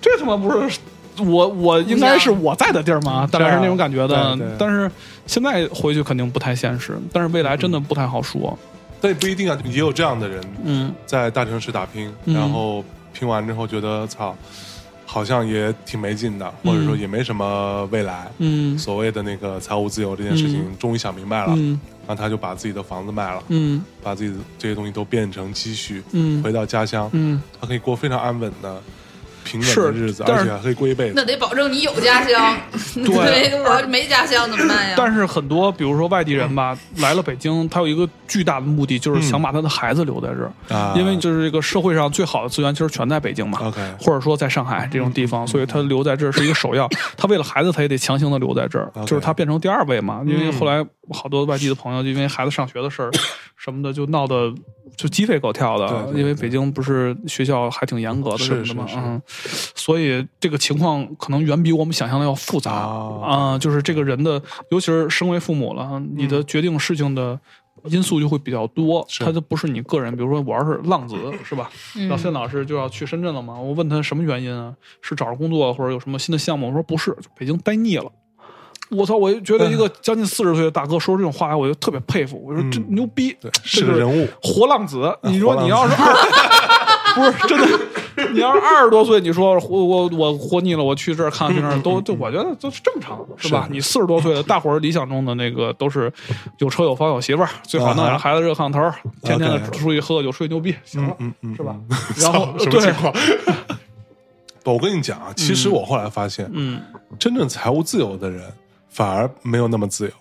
这他妈不是我我应该是我在的地儿吗？大概是那种感觉的。但是现在回去肯定不太现实，但是未来真的不太好说。但也不一定啊，也有这样的人嗯。在大城市打拼，嗯。然后拼完之后觉得操，好像也挺没劲的，或者说也没什么未来。嗯。所谓的那个财务自由这件事情，终于想明白了，嗯。然后他就把自己的房子卖了，嗯。把自己的这些东西都变成积蓄，嗯。回到家乡，嗯，他可以过非常安稳的、平稳是的日子，但是而且还可以过一辈子。那得保证你有家乡，对，我没家乡怎么办呀？但是很多比如说外地人吧，来了北京，他有一个巨大的目的，就是想把他的孩子留在这儿，啊因为就是这个社会上最好的资源其实全在北京嘛。OK 或者说在上海这种地方，所以他留在这儿是一个首要。他为了孩子，他也得强行的留在这儿就是他变成第二位嘛。因为嗯后来好多外地的朋友，就因为孩子上学的事儿 什么的，就闹得就鸡飞狗跳的。对对因为北京不是学校还挺严格的什么的嘛，嗯，所以这个情况可能远比我们想象的要复杂啊啊、就是这个人的，尤其是身为父母了，你的决定事情的。因素就会比较多，他就不是你个人。比如说，我要是浪子，是吧？嗯老谢老师就要去深圳了嘛？我问他什么原因啊？是找着工作或者有什么新的项目？我说不是，北京待腻了。我操！我就觉得一个将近四十岁的大哥说出这种话来，我就特别佩服。我说真牛逼，对，是个人物。活浪子。你说你要是二，不是真的，你要是二十多岁，你说我我我活腻了，我去这儿看去那儿，都就我觉得都是正常，是吧？你四十多岁的，大伙儿理想中的那个都是有车有房有媳妇儿，最好弄俩孩子热炕头儿，天天的出去喝个酒吹牛逼，行了，是吧嗯？然后 什么对情况？我跟你讲啊，其实我后来发现，嗯，真正财务自由的人反而没有那么自由，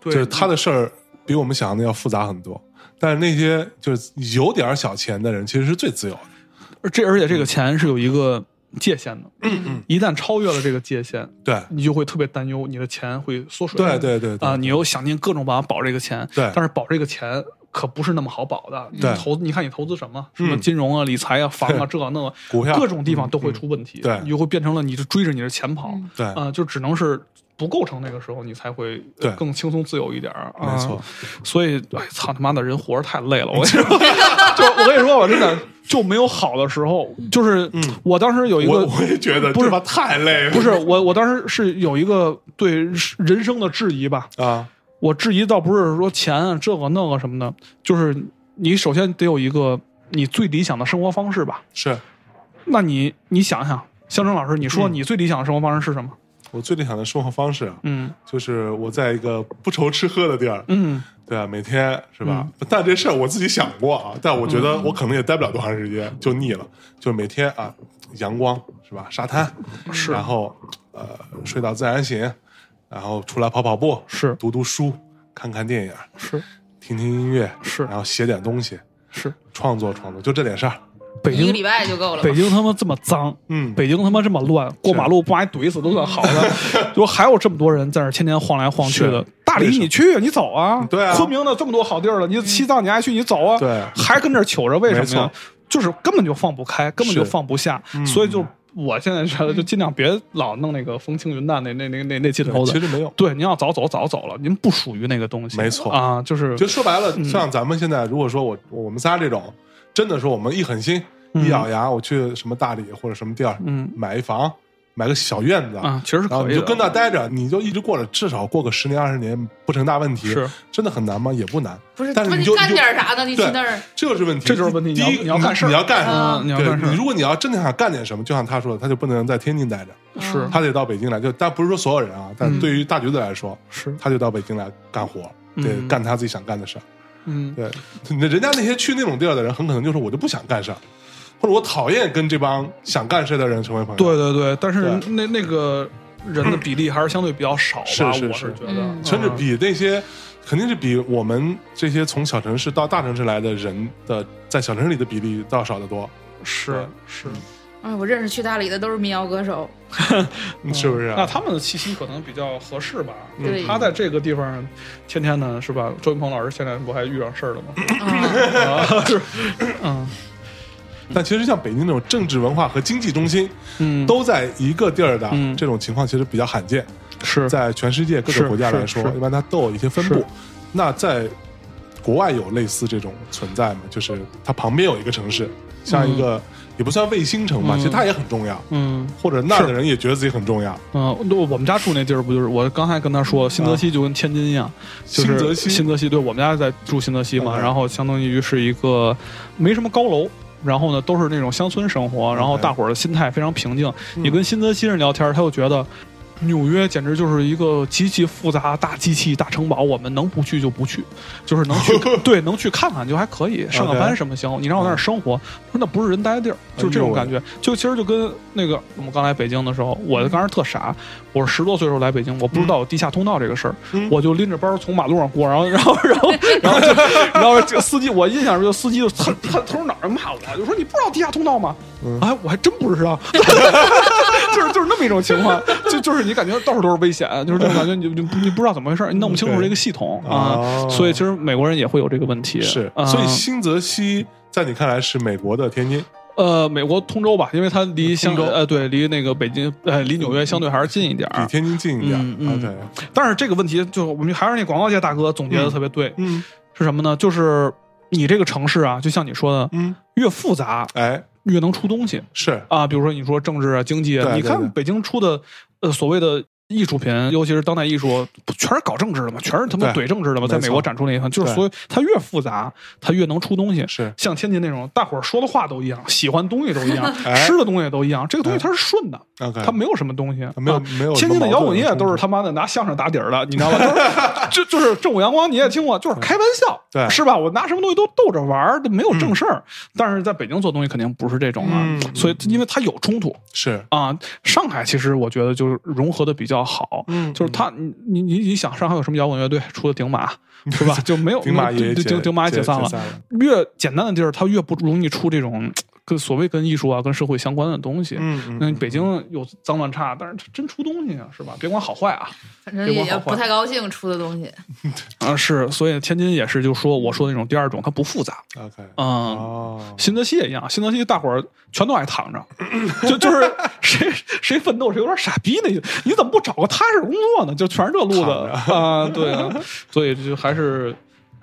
对，就是他的事儿比我们想象的要复杂很多。但是那些就是有点小钱的人，其实是最自由的。而这而且这个钱是有一个界限的，嗯一旦超越了这个界限，对你就会特别担忧你的钱会缩水。对对对对啊，你又想尽各种办法保这个钱，对但是保这个钱。可不是那么好保的，对你投你看你投资什么，什么嗯金融啊、理财啊、房啊，这个那个，股票各种地方都会出问题，嗯对你就会变成了你就追着你的钱跑，对啊，就只能是不构成那个时候，你才会对更轻松自由一点儿啊。没错，所以，哎，操他妈的，人活着太累了。我跟你说，就我跟你说，我真的就没有好的时候。就是我当时有一个我我也觉得不是吧太累了，不是我，我当时是有一个对人生的质疑吧。啊，我质疑倒不是说钱啊这个那个什么的，就是你首先得有一个你最理想的生活方式吧。是那你你想想，香生老师，你说嗯你最理想的生活方式是什么？我最理想的生活方式啊，嗯就是我在一个不愁吃喝的地儿，嗯对啊，每天是吧？但这事儿我自己想过啊，但我觉得我可能也待不了多长时间，就腻了。就每天啊，阳光是吧？沙滩是然后呃睡到自然醒，然后出来跑跑步，是读读书，看看电影，是听听音乐，是然后写点东西，是，创作创作，就这点事儿。北京一个礼拜就够了。北京他妈这么脏，嗯北京他妈这么乱，过马路不把你怼死都算好的，就还有这么多人在那天天晃来晃去的。大理你去，你走啊！对啊昆明的这么多好地儿了，你西藏你爱去你走啊！对还跟这儿糗着，为什么没错呀？就是根本就放不开，根本就放不下，所以就我现在觉得就尽量别老弄那个风轻云淡那那那那那劲头的。其实没有。对，您要早走早走了，您不属于那个东西。没错啊，就是就说白了，嗯像咱们现在，如果说我我们仨这种，真的说我们一狠心，一咬牙，我去什么大理或者什么地儿，嗯买一房，买个小院子啊其实是可以的你就跟那待着，你就一直过着，至少过个十年二十年不成大问题。是真的很难吗？也不难。不是，但是你就你就点啥呢？你去对那儿，这就是问题，这就是问题第一，你要你要干事儿你要干什么？嗯，你要对干事儿你如果你要真的想干点什么，就像他说的，他就不能在天津待着，是他得到北京来。就但不是说所有人啊，但嗯对于大橘子来说，是他就到北京来干活，得嗯干他自己想干的事儿。嗯。对，那人家那些去那种地儿的人，很可能就是我就不想干事儿，或者我讨厌跟这帮想干事的人成为朋友。对对对，但是对。那那个人的比例还是相对比较少吧，我是是。是觉得，嗯。甚至比那些肯定是比我们这些从小城市到大城市来的人的，在小城市里的比例都要少得多，是是，哎，我认识去大理的都是民谣歌手，是不是啊？那他们的气息可能比较合适吧。对他在这个地方天天呢是吧？周云鹏老师现在不还遇上事儿了吗？啊 啊，是，嗯 但其实像北京这种政治文化和经济中心嗯，都在一个地儿的嗯这种情况，其实比较罕见。是在全世界各个国家来说一般它都有一些分布。那在国外有类似这种存在吗？就是它旁边有一个城市，像一个也不算卫星城吧，嗯其实它也很重要，嗯或者那儿的人也觉得自己很重要。嗯，那我们家住那地儿不就是我刚才跟他说，新泽西就跟天津一样，就是新泽西新泽西，对我们家在住新泽西嘛，嗯然后相当于是一个没什么高楼。然后呢，都是那种乡村生活，然后大伙儿的心态非常平静。你跟新泽西人聊天，他就觉得纽约简直就是一个极其复杂大机器大城堡，我们能不去就不去，就是能去 对能去看看就还可以，上个班什么行。你让我在那儿生活，他说那不是人待的地儿，就是这种感觉。就其实就跟那个我们刚来北京的时候，我当时特傻，我是十多岁时候来北京，我不知道有地下通道这个事儿，嗯我就拎着包从马路上过，然后 然后然后然后就然后这个司机，我印象中就司机就他他哪儿骂我，就说你不知道地下通道吗？嗯哎，我还真不知道，就是就是那么一种情况，就就是你感觉到处都是危险，就是这种感觉，你你你不知道怎么回事，你弄不清楚这个系统啊哦，所以其实美国人也会有这个问题，是，啊所以新泽西在你看来是美国的天津，呃，美国通州吧，因为它离香通州呃对离那个北京呃离纽约相对还是近一点儿，比天津近一点。嗯嗯。OK，但是这个问题就我们还是那广告界大哥总结的特别对，嗯。是什么呢？就是你这个城市啊，就像你说的，嗯，越复杂哎，越能出东西是啊。比如说你说政治啊、经济啊，你看北京出的呃所谓的。艺术品，尤其是当代艺术，不全是搞政治的嘛，全是他妈怼政治的嘛，在美国展出那一份，就是所以它越复杂，它越能出东西。是像天津那种，大伙儿说的话都一样，喜欢东西都一样，哎吃的东西都一样，这个东西它是顺的，它没有什么东西，没有啊没有天津的摇滚乐都是他妈的拿相声打底儿的，你知道吗？就是 就就是正午阳光你也听过，就是开玩笑，对是吧？我拿什么东西都逗着玩儿，没有正事儿。但是在北京做东西肯定不是这种啊，嗯所以因为它有冲突是啊。上海其实我觉得就是融合的比较好，嗯就是他你你你你想上海有什么摇滚乐队？除了顶马 是吧？就没有顶马没有也解顶顶马也解。散了越简单的地儿，它越不容易出这种跟所谓跟艺术啊、跟社会相关的东西。嗯嗯那北京有脏乱差，但是它真出东西啊，是吧？别管好坏啊，反正也不太高兴出的东西。啊是，所以天津也是，就说我说的那种第二种，它不复杂，OK 嗯。哦，新泽西也一样，新泽西大伙儿全都爱躺着，就就是 谁谁奋斗谁有点傻逼那，你怎么不找个踏实工作呢？就全是这路子啊，对啊，所以就还是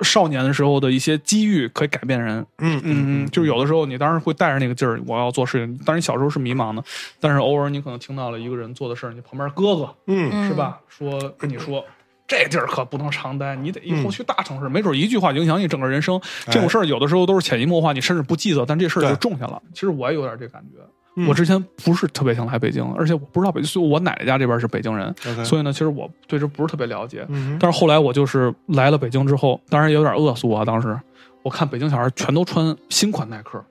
少年的时候的一些机遇可以改变人。嗯嗯嗯，就是有的时候你当然会带着那个劲儿，我要做事情。当然小时候是迷茫的，但是偶尔你可能听到了一个人做的事儿，你旁边哥哥嗯是吧？说跟你说。这地儿可不能常待，你得以后去大城市，没准一句话影响你整个人生。这种事儿有的时候都是潜移默化，你甚至不记得，但这事儿就种下了。其实我也有点这感觉。嗯。我之前不是特别想来北京，而且我不知道北京，所以我奶奶家这边是北京人所以呢，其实我对这不是特别了解。嗯但是后来我就是来了北京之后，当然也有点恶俗啊。当时我看北京小孩全都穿新款耐克，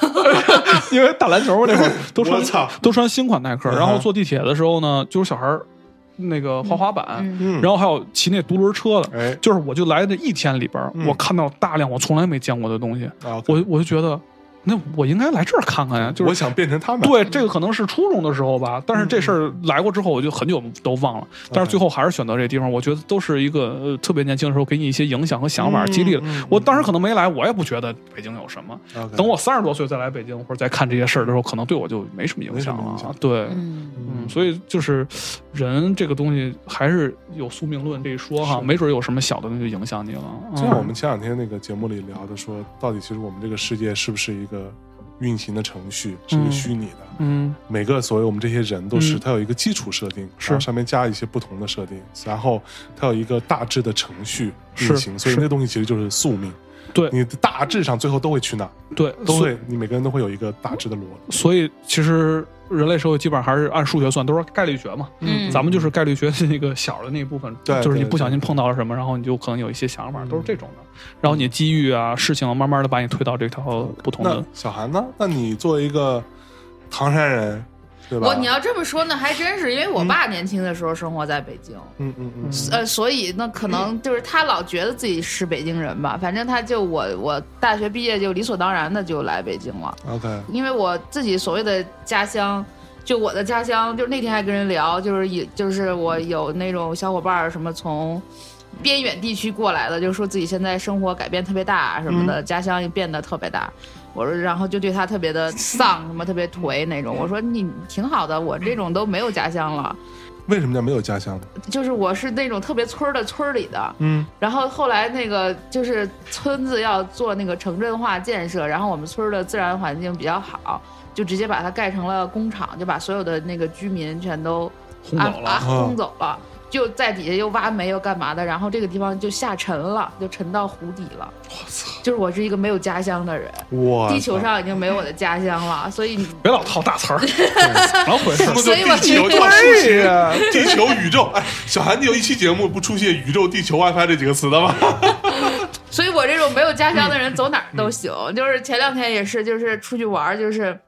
因为打篮球那会儿。都穿操。都穿新款耐克，然后坐地铁的时候呢，就有小孩儿那个滑滑板，嗯。然后还有骑那独轮车的。哎。就是我就来的一天里边，嗯。我看到大量我从来没见过的东西，啊，我我就觉得，那我应该来这儿看看呀。就是我想变成他们，对，这个可能是初中的时候吧，但是这事儿来过之后，我就很久都忘了。但是最后还是选择这地方，我觉得都是一个呃特别年轻的时候给你一些影响和想法，嗯激励了嗯。我当时可能没来，我也不觉得北京有什么。等我三十多岁再来北京，或者再看这些事儿的时候，可能对我就没什么影响了。对，嗯嗯，所以就是人这个东西还是有宿命论这一说哈，没准有什么小的东西就影响你了。就像嗯我们前两天那个节目里聊的说，到底其实我们这个世界是不是一个运行的程序，是一个虚拟的？嗯每个所谓我们这些人都是，嗯它有一个基础设定，是上面加一些不同的设定，然后它有一个大致的程序运行，所以那东西其实就是宿命。对你大致上最后都会去那，对，都会，你每个人都会有一个大致的逻辑。所以其实人类社会基本上还是按数学算，都是概率学嘛。嗯咱们就是概率学的那个小的那一部分，对对就是你不小心碰到了什么，然后你就可能有一些想法，嗯都是这种的。然后你机遇啊、事情啊，慢慢的把你推到这条不同的。小韩呢？那你作为一个唐山人，对吧？我你要这么说那，还真是，因为我爸年轻的时候生活在北京，嗯嗯嗯，呃，所以那可能就是他老觉得自己是北京人吧，反正他就我我大学毕业就理所当然的就来北京了，OK，因为我自己所谓的家乡。就我的家乡，就是那天还跟人聊，就是也，就是我有那种小伙伴儿什么从边远地区过来的，就说自己现在生活改变特别大什么的，家乡也变得特别大。我说，然后就对他特别的 丧，什么特别颓那种。我说你挺好的，我这种都没有家乡了。为什么叫没有家乡呢？就是我是那种特别村儿的村儿里的，嗯然后后来那个就是村子要做那个城镇化建设，然后我们村儿的自然环境比较好，就直接把它盖成了工厂，就把所有的那个居民全都轰走了啊啊轰走了，就在底下又挖煤又干嘛的，然后这个地方就下沉了，就沉到湖底了。我操！就是我是一个没有家乡的人，哇，地球上已经没有我的家乡了，所以你别老套大词儿，怎么回事什？么所以我地球就对出现呀，地球、宇宙。哎，小韩，你有一期节目不出现宇宙、地球、WiFi 这几个词的吗？所以我这种没有家乡的人走哪儿都行。就是前两天也是，就是出去玩儿，就是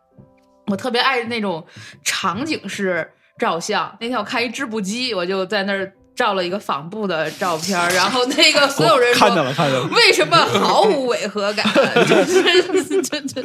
我特别爱那种场景式照相。那天我看一织布机，我就在那儿照了一个纺布的照片儿，然后那个所有人说看见了，看见了。为什么毫无违和感？就是 就就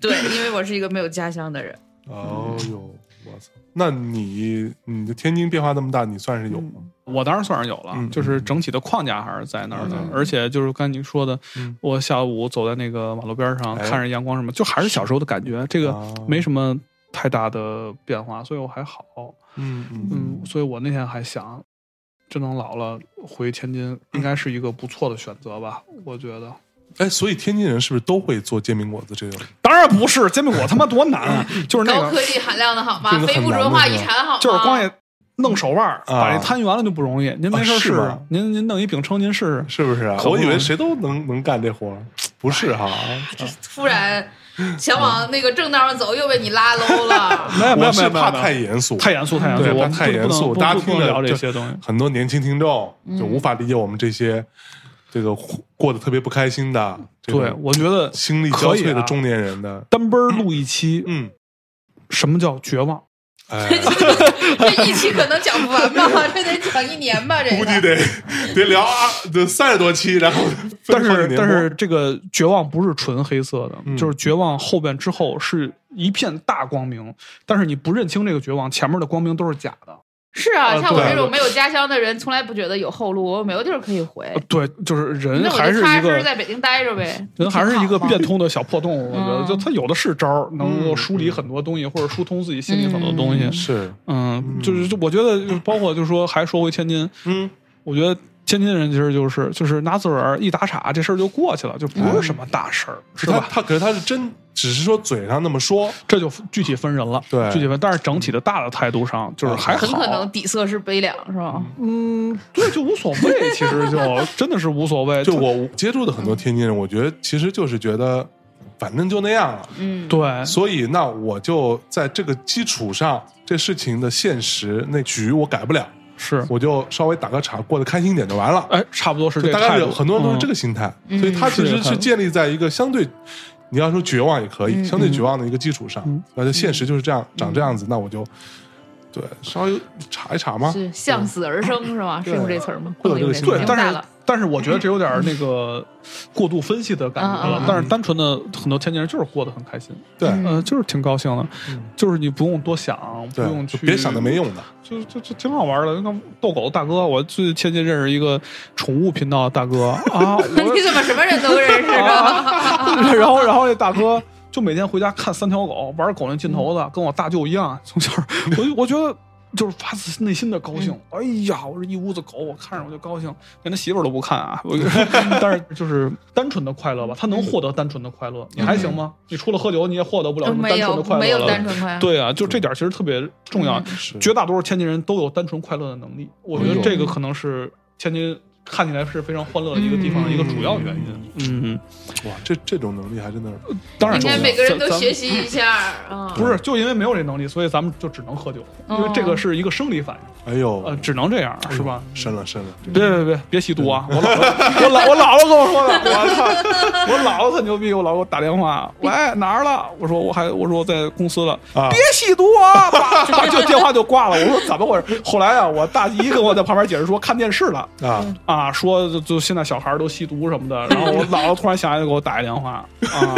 对，因为我是一个没有家乡的人。哦呦，我操！那你你的天津变化这么大，你算是有吗？我当然算是有了，嗯就是整体的框架还是在那儿的，嗯而且就是刚才您说的，嗯我下午走在那个马路边上，哎看着阳光什么，就还是小时候的感觉，这个哦没什么太大的变化，所以我还好。嗯嗯嗯，所以我那天还想，真能老了回天津，应该是一个不错的选择吧？我觉得。哎，所以天津人是不是都会做煎饼果子这种？当然不是，煎饼果他妈多难啊！就是那个高科，技含量的好吗非物质文化遗产好吗？就是光也弄手腕儿，把这摊圆了就不容易。您没事啊是吗试试，您您弄一饼铛，您试试。是不是啊？我以为谁都能能干这活儿，不是哈？突然 想往那个正道上走，又被你拉 low 了。没有没我是怕有没有没有没有太严肃，太严肃太严肃，太严肃，大家听着就聊这些东西。很多年轻听众嗯就无法理解我们这些这个过得特别不开心的，对，我觉得心力交瘁的中年人的，单奔儿录一期，嗯，什么叫绝望？这一期可能讲不完吧？这得讲一年吧？这估计得得聊啊，得三十多期，然后但是但是这个绝望不是纯黑色的，就是绝望后边之后是一片大光明，但是你不认清这个绝望，前面的光明都是假的。是啊，像我这种没有家乡的人，从来不觉得有后路，我没有地儿可以回。呃对，就是人还是一个在北京待着呗。人还是一个变通的小破洞，我觉得嗯就他有的是招儿，能够嗯梳理很多东西，或者疏通自己心里很多东西。嗯是，嗯，就是就我觉得，就包括就是说，还说回天津，嗯我觉得天津人其实就是就是拿自个儿一打岔，这事儿就过去了，就不是什么大事儿，是吧？他他可是他是真，只是说嘴上那么说，这就具体分人了，对具体分。但是整体的大的态度上，就是还好，很可能底色是悲凉，是吧？嗯，对，就无所谓，其实就 真的是无所谓。就我接触的很多天津人，我觉得其实就是觉得反正就那样了，嗯，对，所以那我就在这个基础上，这事情的现实那局我改不了，是，我就稍微打个岔，过得开心点就完了。哎，差不多是这大概是态度。很多人都是这个，心态，嗯所以他其实是建立在一个相对，你要说绝望也可以，嗯相对绝望的一个基础上，那就现实就是这样，长这样子，那我就对稍微查一查嘛，是向死而生，是吗？是用这词儿吗？会有这个心态但是用大了。但是我觉得这有点那个过度分析的感觉了。但是单纯的很多天津人就是过得很开心，对嗯呃，就是挺高兴的，就是你不用多想，不用，去就别想那没用的，就就就挺好玩的。那个逗狗大哥，我最天津认识一个宠物频道的大哥 啊，我你怎么什么人都认识啊？然后然后那大哥就每天回家看三条狗，玩狗那劲头子，跟我大舅一样。从小我就我觉得。就是发自内心的高兴，哎呀，我这一屋子狗，我看着我就高兴，连他媳妇儿都不看啊。我但是就是单纯的快乐吧，他能获得单纯的快乐，你还行吗？你除了喝酒，你也获得不了什么单纯的快乐没有了单纯快乐。对啊，就这点其实特别重要。是。绝大多数天津人都有单纯快乐的能力，我觉得这个可能是天津看起来是非常欢乐的一个地方的一个主要原因。嗯，哇，这这种能力还真的是当然应该每个人都学。习一下啊。不是，就因为没有这能力，所以咱们就只能喝酒，因为这个是一个生理反应，哎呦，呃，只能这样，是吧？深了深了，别别别别吸毒啊！我姥姥，我姥我姥姥跟我说的，我操！我姥姥特牛逼，我姥给我打电话，喂哪儿了？我说我还我说我在公司了，啊别吸毒啊！叭就电话就挂了。我说怎么回事？后来啊，我大姨跟我在旁边解释说看电视了啊，啊，说就就现在小孩儿都吸毒什么的。然后我姥姥突然想起来给我打一电话啊，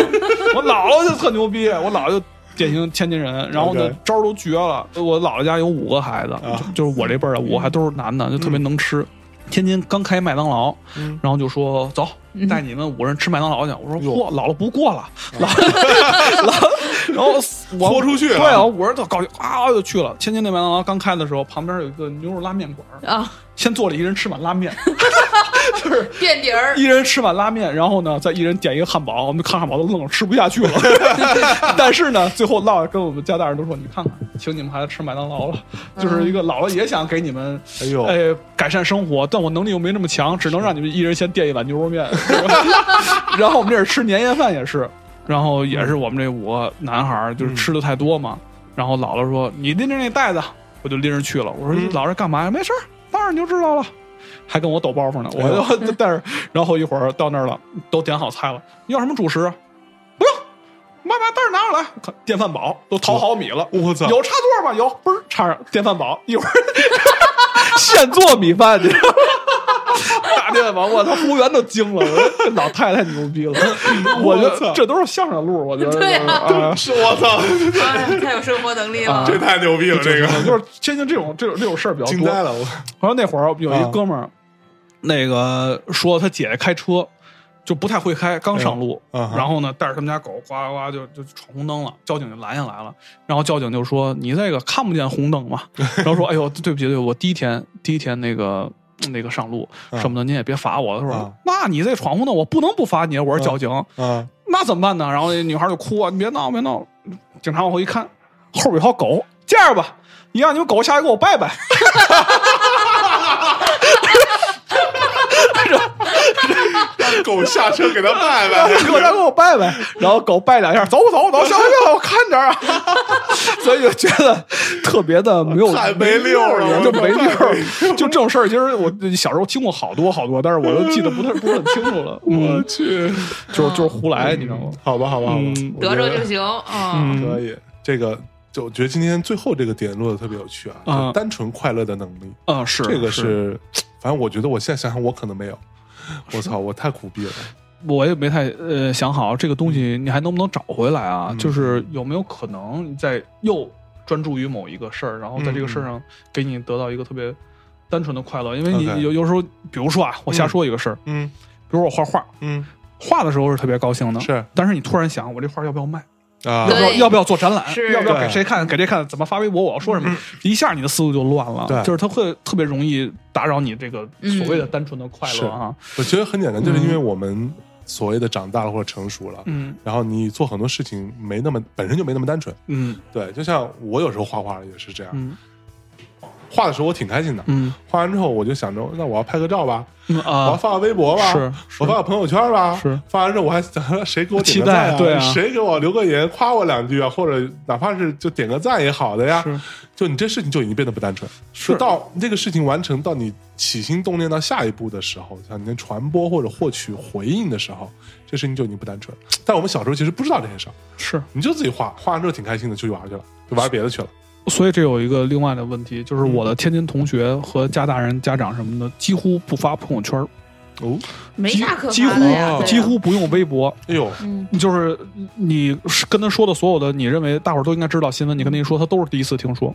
我姥姥就特牛逼，我姥姥就。典型天津人，然后呢招儿都绝了。我姥姥家有五个孩子，就就是我这辈儿的五个孩子都是男的，就特别能吃。天津刚开麦当劳，嗯。然后就说走，带你们五人吃麦当劳去。我说哟。嚯，姥姥不过了，姥姥，然后我豁出去了。对啊，五人特高兴啊，就去了。天津那麦当劳刚开的时候，旁边有一个牛肉拉面馆，啊，先坐了一人吃碗拉面，就是垫底儿。一人吃碗拉面，然后呢，再一人点一个汉堡，我们看汉堡都愣了，吃不下去了。但是呢，最后唠跟我们家大人都说：“你看看，请你们孩子吃麦当劳了。”就是一个姥姥也想给你们，哎呦哎，改善生活，但我能力又没那么强，只能让你们一人先垫一碗牛肉面。然后我们这儿吃年夜饭也是，然后也是我们这五个男孩儿就是吃的太多嘛。然后姥姥说：“你拎着那袋子。”我就拎着去了。我说：“姥姥干嘛呀？没事儿，当然你就知道了。”还跟我抖包袱呢，我就 但是，然后一会儿到那儿了，都点好菜了，你要什么主食啊？不用，妈把袋儿拿上来，看电饭煲都淘好米了，我操有插座吗？有，嘣儿插上电饭煲，一会儿 现做米饭去。大电饭煲，我操！服务员都惊了，这老太太牛逼了。我觉我操这都是相声路，我觉得对啊是我操，太有生活能力了。这太牛逼了，这个就是天津这种这种这种事儿比较多。惊呆了，我然后那会儿有一哥们儿，那个说他姐姐开车就不太会开，刚上路，然后呢带着他们家狗呱呱呱就就闯红灯了，交警就拦下来了。然后交警就说：“你这个看不见红灯嘛？”然后说：“哎呦，对不起，对不起，我第一天第一天那个。”那个上路啊什么的，您也别罚我。他说：“啊那你这闯红灯，我不能不罚你。”我是交警，啊，那怎么办呢？然后那女孩就哭啊：“你别闹，别闹！”警察往后一看，后边有条狗，这样吧，你让你们狗下来给我拜拜。狗下车给他拜拜，狗 来给我拜拜，然后狗拜两下，走走走，小心我看点儿啊，所以就觉得特别的没有太没溜儿了就没溜。就这种事儿，其实我小时候听过好多好多，但是我都记得不太不是很清楚了。我嗯，去，就是就是胡来，你知道吗？好吧，好吧，好吧。嗯，得着就行啊。嗯。可以，这个就我觉得今天最后这个点落的特别有趣啊，啊。就单纯快乐的能力，啊，是这个是，反正我觉得我现在想想，我可能没有，我操，我太苦逼了，我也没太呃想好这个东西你还能不能找回来啊？嗯。就是有没有可能你在又专注于某一个事儿，然后在这个事儿上给你得到一个特别单纯的快乐？因为你有有时候，比如说啊，我瞎说一个事儿，嗯。比如我画画，嗯，画的时候是特别高兴的，是。但是你突然想，我这画要不要卖？啊要不要要不要做展览？要不要给谁看？给谁看？怎么发微博？我要说什么？一下你的思路就乱了对，就是他会特别容易打扰你这个所谓的单纯的快乐啊。我觉得很简单，就是因为我们所谓的长大了或者成熟了，嗯然后你做很多事情没那么本身就没那么单纯。嗯对，就像我有时候画画也是这样，嗯画的时候我挺开心的，嗯画完之后我就想着，那我要拍个照吧，嗯我要啊，发个微博吧，是我发个朋友圈吧，是发完之后我还想 谁给我点赞待对啊谁给我留个言夸我两句啊，或者哪怕是就点个赞也好的呀是，就你这事情就已经变得不单纯，是就到这个事情完成到你起心动念到下一步的时候，像你能传播或者获取回应的时候，这事情就已经不单纯。但我们小时候其实不知道这些事儿，是。你就自己画，画完之后挺开心的，出去玩去了，就玩别的去了。所以这有一个另外的问题，就是我的天津同学和家大人、家长什么的，几乎不发朋友圈儿，哦，几没啥可几乎几乎不用微博。哎呦，嗯。就是你跟他说的所有的，你认为大伙儿都应该知道新闻，你跟他一说，他都是第一次听说。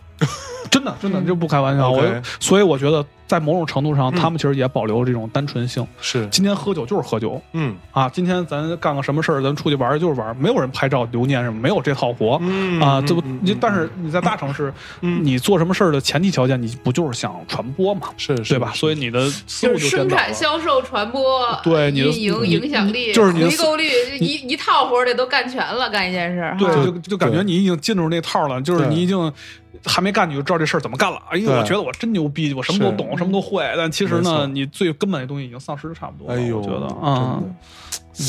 真的，真的，这不开玩笑。我所以我觉得，在某种程度上，嗯他们其实也保留这种单纯性。是，今天喝酒就是喝酒嗯啊，今天咱干个什么事儿，咱出去玩儿就是玩儿，没有人拍照留念什么，没有这套活。嗯啊，这不但是你在大城市，嗯你做什么事儿的前提条件，你不就是想传播嘛，是是对吧？所以你的思路就是生产。销售、传播，对你的运营、影响力，就是你的回购率，一一套活儿得都干全了，干一件事。对，就就感觉你已经进入那套了，就是你已经还没干，你就知道这事儿怎么干了。哎呦，我觉得我真牛逼，我什么都懂，什么都会。但其实呢，你最根本的东西已经丧失的差不多了。哎呦，我觉得啊的，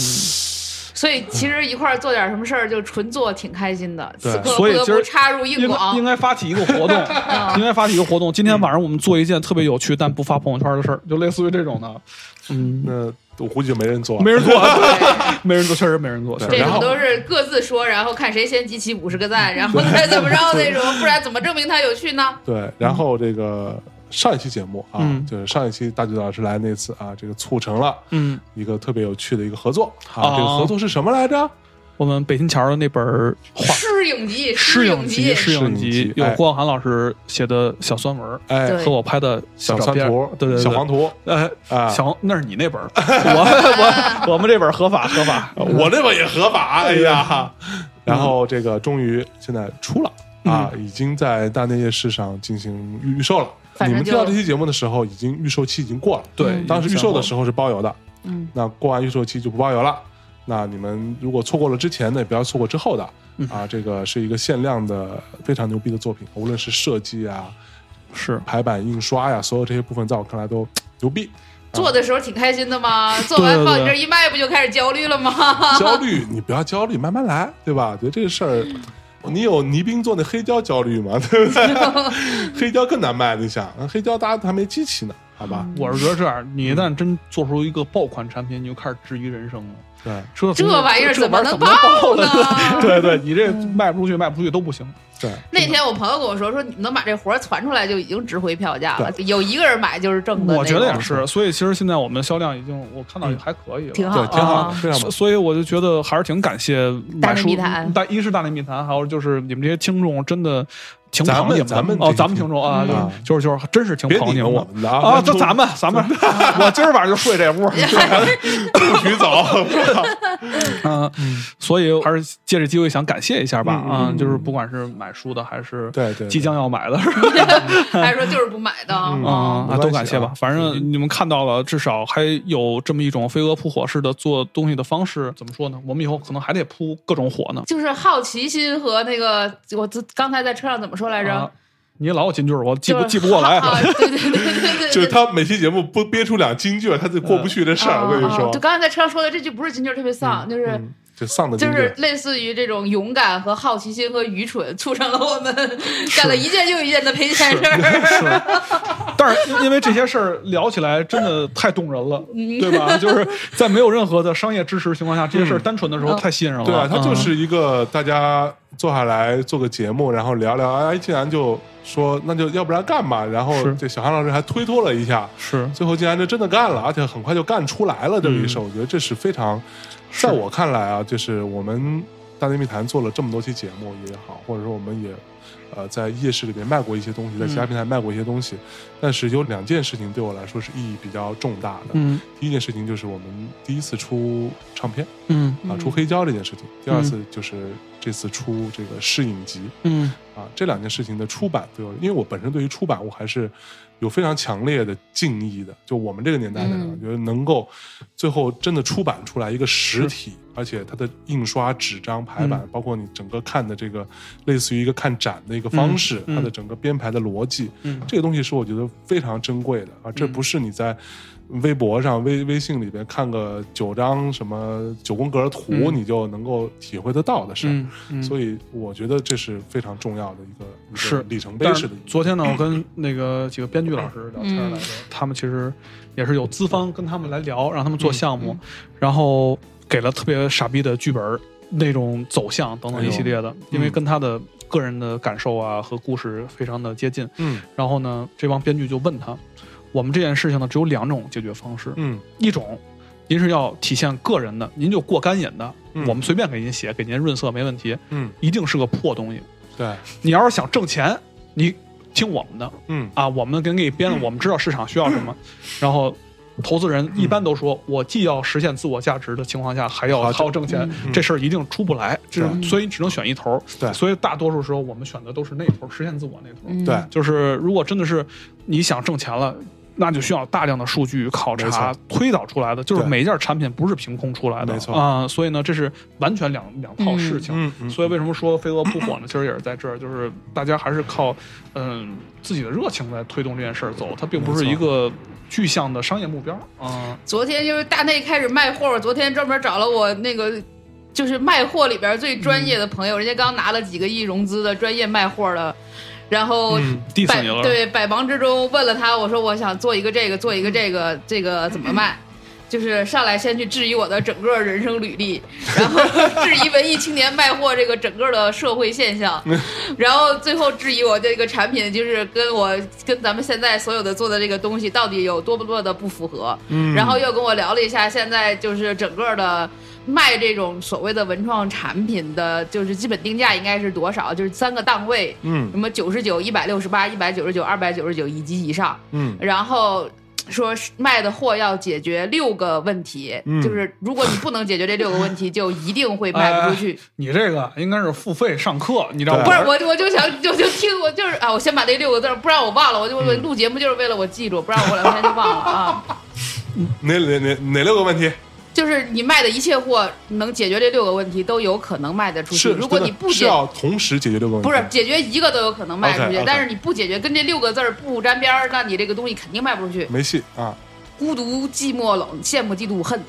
所以其实一块儿做点什么事儿，就纯做挺开心的。对此刻所以今儿不得不插入硬应该广应，该发起一个活动，应该发起一个活动。今天晚上我们做一件特别有趣但不发朋友圈的事儿，就类似于这种的。嗯，那我估计就没人做，没人做，没人做，确实没人做。这种都是各自说，然后看谁先集齐五十个赞，然后再怎么着那种，不然怎么证明它有趣呢？对，然后这个上一期节目啊，嗯就是上一期大橘子老师来那次啊，这个促成了嗯，一个特别有趣的一个合作啊，哦这个合作是什么来着？我们北新桥的那本画诗影集，诗影影集，诗影影集集有哎。郭晓涵老师写的小酸文儿，哎，和我拍的小照片儿。酸图，对对对，小黄图。哎，啊，小那是你那本，我我我们这本合法合法，我这本也合法，哎呀，然后这个终于现在出了啊，已经在大内夜市上进行预预售了。你们听到这期节目的时候，已经预售期已经过了。对嗯，当时预售的时，候是包邮的，嗯，那过完预售期就不包邮了。那你们如果错过了之前的，也不要错过之后的嗯啊。这个是一个限量的非常牛逼的作品，无论是设计啊、是排版、印刷呀，所有这些部分，在我看来都牛逼。做的时候挺开心的嘛，做完放你这儿一卖，不就开始焦虑了吗？焦虑，你不要焦虑，慢慢来，对吧？觉得这个事儿，你有倪斌做那黑胶焦虑吗？对不对？黑胶更难卖，你想，黑胶大家都还没机器呢，好吧？我是觉得这样，你一旦真做出一个爆款产品，你就开始质疑人生了。对，说这玩意儿怎么能爆爆呢呢？对对，你这卖不出去，卖不出去都不行。对，那天我朋友跟我说，说你们能把这活儿传出来，就已经值回票价了。有一个人买就是挣的，我觉得也是，所以其实现在我们销量已经我看到也还可以了，挺好对，挺好。所所以我就觉得还是挺感谢大内密谈大一是大内密谈，还有就是你们这些听众真的挺咱们捧你们的哦，咱们这咱们听众啊嗯，就是就是真是挺捧你们我们的啊就！咱们咱们，我今儿晚上就睡这屋，不许走，嗯，所以还是借着机会想感谢一下吧嗯啊，就是不管是买书的还是对对，即将要买的 还是说就是不买的嗯啊都感谢吧啊。反正你们看到了，至少还有这么一种飞蛾扑火式的做东西的方式，怎么说呢？我们以后可能还得扑各种火呢。就是好奇心和那个，我这刚才在车上怎么说来着？啊你老有金句儿，我记不记不过来。啊，对对对对对，就是他每期节目不憋出两金句，他就过不去这事儿。我跟你说啊就，刚才在车上说的这句不是金句，特别丧，就是。嗯，就丧的就。是类似于这种勇敢和好奇心和愚蠢，促成了我们干了一件又一件的赔钱事儿。但是因因为这些事儿聊起来真的太动人了，嗯对吧？就是在没有任何的商业支持情况下，这些事儿单纯的时候太吸引人了。对啊，它就嗯是一个大家坐下来做个节目，然后聊聊，哎，竟然就说那就要不然干吧，然后这小韩老师还推脱了一下，是。最后竟然就真的干了，而且很快就干出来了这个一嗯事，我觉得这是非常，在我看来啊，就是我们大内密谈做了这么多期节目也好，或者说我们也呃在夜市里面卖过一些东西，在其他平台卖过一些东西，但是有两件事情对我来说是意义比较重大的。嗯。第一件事情就是我们第一次出唱片嗯。啊，出黑胶这件事情；第二次就是这次出这个试影集。嗯。啊，这两件事情的出版对我，因为我本身对于出版我还是有非常强烈的敬意的。就我们这个年代的人，觉得能够最后真的出版出来一个实体，而且它的印刷、纸张、排版，嗯包括你整个看的这个类似于一个看展的一个方式，嗯嗯它的整个编排的逻辑，嗯这个东西是我觉得非常珍贵的啊，这嗯不是你在。微博上、微微信里边看个九张什么九宫格图，嗯你就能够体会得到的事儿。嗯嗯，所以我觉得这是非常重要的一个一个是里程碑是式的。昨天呢，我跟那个几个编剧老师聊天来着，他们其实也是有资方跟他们来聊，让他们做项目，然后给了特别傻逼的剧本那种走向等等一系列的，因为跟他的个人的感受啊和故事非常的接近。嗯然后呢，这帮编剧就问他，我们这件事情呢只有两种解决方式，嗯一种。您是要体现个人的，您就过干瘾的，嗯我们随便给您写，给您润色没问题，嗯，一定是个破东西。对，你要是想挣钱，你听我们的嗯啊，我们给你编了，我们知道市场需要什么，然后。投资人一般都说，我既要实现自我价值的情况下，还要好靠挣钱，嗯这事儿一定出不来，这对所以你只能选一头。对。所以大多数时候我们选的都是那头，实现自我那头。嗯。对，就是如果真的是你想挣钱了，那就需要大量的数据考没察推导出来的，就是每一件产品不是凭空出来的，没错啊、所以呢，这是完全两两套事情。嗯嗯，所以为什么说飞蛾扑火呢？其实也是在这儿，就是大家还是靠嗯自己的热情在推动这件事儿走，它并不是一个具象的商业目标啊。昨天就是大内开始卖货，昨天专门找了我那个就是卖货里边最专业的朋友，人家刚拿了几个亿融资的专业卖货的，然后嗯百对百忙之中问了他，我说我想做一个这个，做一个这个，这个怎么卖？就是上来先去质疑我的整个人生履历，然后质疑文艺青年卖货这个整个的社会现象，然后最后质疑我这个产品就是跟我跟咱们现在所有的做的这个东西到底有多么多的不符合，嗯然后又跟我聊了一下现在就是整个的。卖这种所谓的文创产品的，就是基本定价应该是多少？就是三个档位，嗯什么九十九、一百六十八、一百九十九、二百九十九以及以上，嗯然后说卖的货要解决六个问题，嗯就是如果你不能解决这六个问题，就一定会卖不出去。你这个应该是付费上课，你知道吗？不是我，我就想就就听我就是啊，我先把那六个字，不然我忘了，我就我录节目就是为了我记住，不然我两天就忘了啊。哪哪哪哪六个问题？就是你卖的一切货能解决这六个问题，都有可能卖得出去。是如果你不解是要同时解决六个问题，不是解决一个都有可能卖出去但是你不解决跟这六个字儿不沾边儿，那你这个东西肯定卖不出去。没戏啊！孤独、寂寞、冷、羡慕、嫉妒、恨，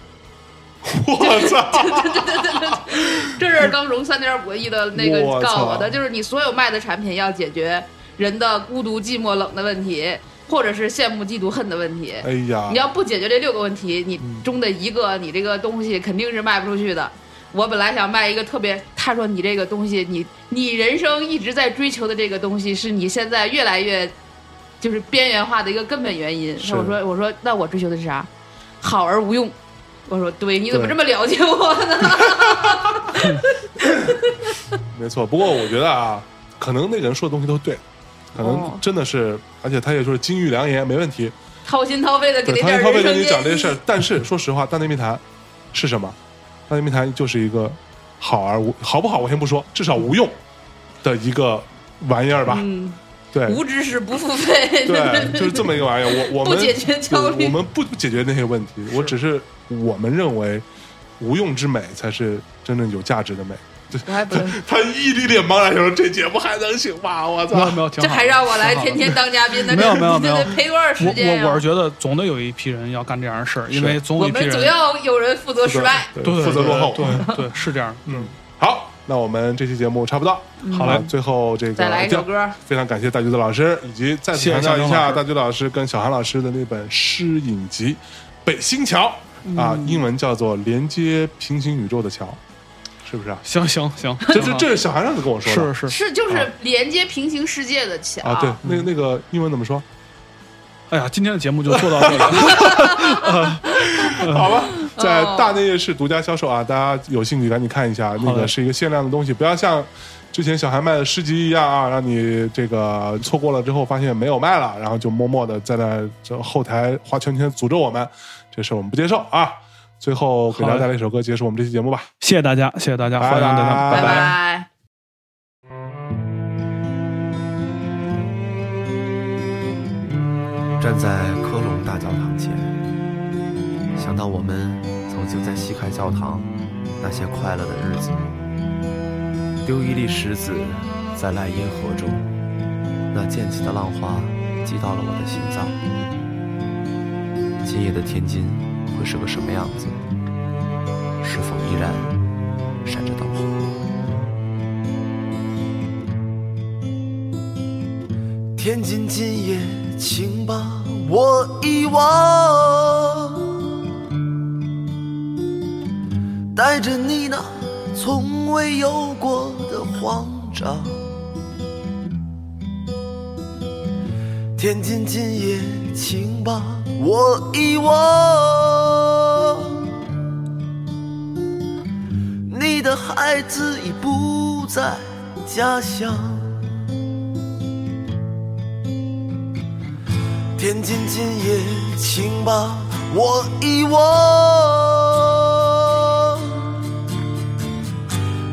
我操！这是刚融三点五个亿的那个告诉我的，就是你所有卖的产品要解决人的孤独、寂寞、冷的问题，或者是羡慕、嫉妒、恨的问题。哎呀，你要不解决这六个问题，你中的一个，你这个东西肯定是卖不出去的。我本来想卖一个特别，他说你这个东西，你你人生一直在追求的这个东西，是你现在越来越就是边缘化的一个根本原因。是我说我说那我追求的是啥？好而无用。我说对，你怎么这么了解我呢？没错。不过我觉得啊，可能那个人说的东西都对，可能哦真的是，而且他也就是金玉良言，没问题。掏心掏肺的给掏心掏肺跟你讲这事儿，但是说实话，大内密谈是什么？大内密谈就是一个好而无好不好，我先不说，至少无用的一个玩意儿吧。嗯，对，无知识不付费。对，就是这么一个玩意儿。我我们 不解决焦虑我们不解决那些问题，我只是我们认为无用之美才是真正有价值的美。我还不能，他一脸脸茫然说：“这节目还能行吗？我操没有没有。这还让我来天天当嘉宾呢？没有这没有没有这得陪多少时间呀？我我是觉得总得有一批人要干这样的事儿，因为总有我一批人们总要有人负责失败。对对对负责落后。对对对，是这样。嗯，好，那我们这期节目差不多。好嘞啊最后这个再来一首歌，非常感谢大橘子老师，以及再次强调一下大橘老师跟小韩老师的那本诗影集《北新桥》啊，嗯英文叫做《连接平行宇宙的桥》，是不是啊？行行行，这这这是小孩上次跟我说的。是是，是就是连接平行世界的桥啊，对，那个那个英文怎么说？哎呀，今天的节目就做到这里了。好吧，在大内夜市独家销售啊！大家有兴趣赶紧看一下，那个是一个限量的东西，不要像之前小韩卖的诗集一样啊，让你这个错过了之后发现没有卖了，然后就默默的在那这后台画圈圈诅咒我们，这事我们不接受啊！最后给大家带来一首歌，结束我们这期节目吧。谢谢大家，谢谢大家，欢迎大家，拜拜拜。拜。站在科隆大教堂前，想到我们曾经在西开教堂那些快乐的日子，丢一粒石子在莱茵河中，那溅起的浪花击到了我的心脏。今夜的天津会是个什么样子？是否依然闪着灯火？天津今夜，请把我遗忘，带着你那从未有过的慌张。天津今夜，请把我遗忘，孩子已不在家乡。天津今夜，请把我遗忘，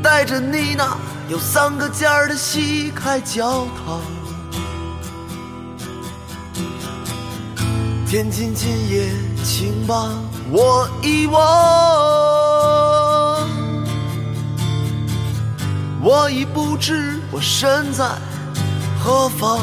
带着你那有三个尖儿的西开教堂。天津今夜，请把我遗忘，我已不知我身在何方。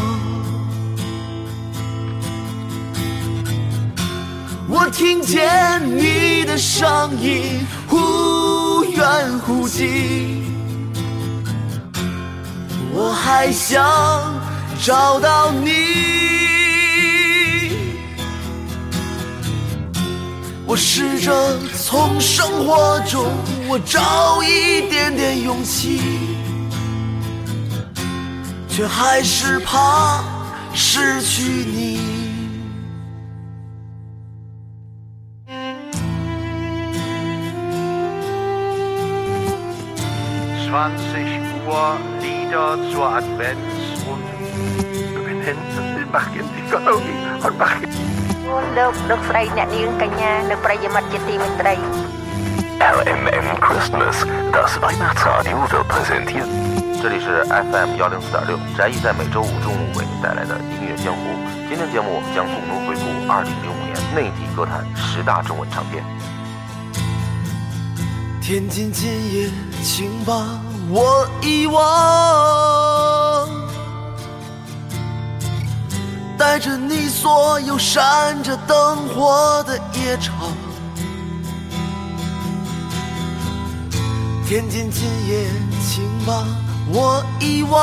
我听见你的声音忽远忽近，我还想找到你。我试着从生活中我找一点点勇气，却还是怕失去你。20 Uhr Lieder zur Advents- und Bekenntnis-Bachetikologie und Bach លោកលោកស្រីអ្នកនាងកញ្ញានិងប្រិយមិត្តជាទីមេត្រី RMM Christmas, das Weihnachtsradio wird präsentiert. 这里是 FM 幺零四点六，翟毅在每周五中午为您带来的音乐江湖。今天节目我们将共同回顾二零零五年内地歌坛十大中文唱片。天津今夜，请把我遗忘， 带着你所有闪着灯火的夜场。天津今夜，请把我遗忘，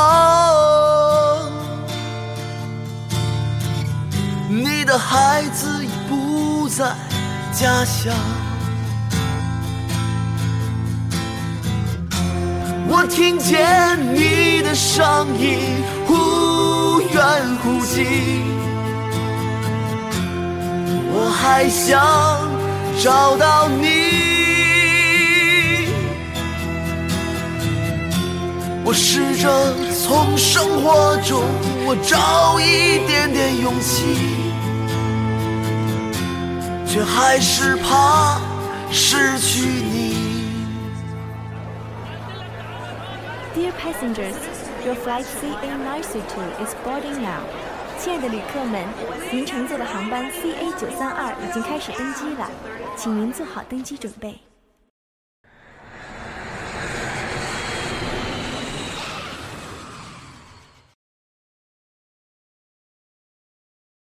你的孩子已不在家乡。我听见你的声音呼深呼吸，我还想找到你。我试着从生活中我找一点点勇气，却还是怕失去你。Dear passengers, your flight CA932 is boarding now. 亲爱的旅客们，您乘坐的航班 CA932 已经开始登机了，请您做好登机准备。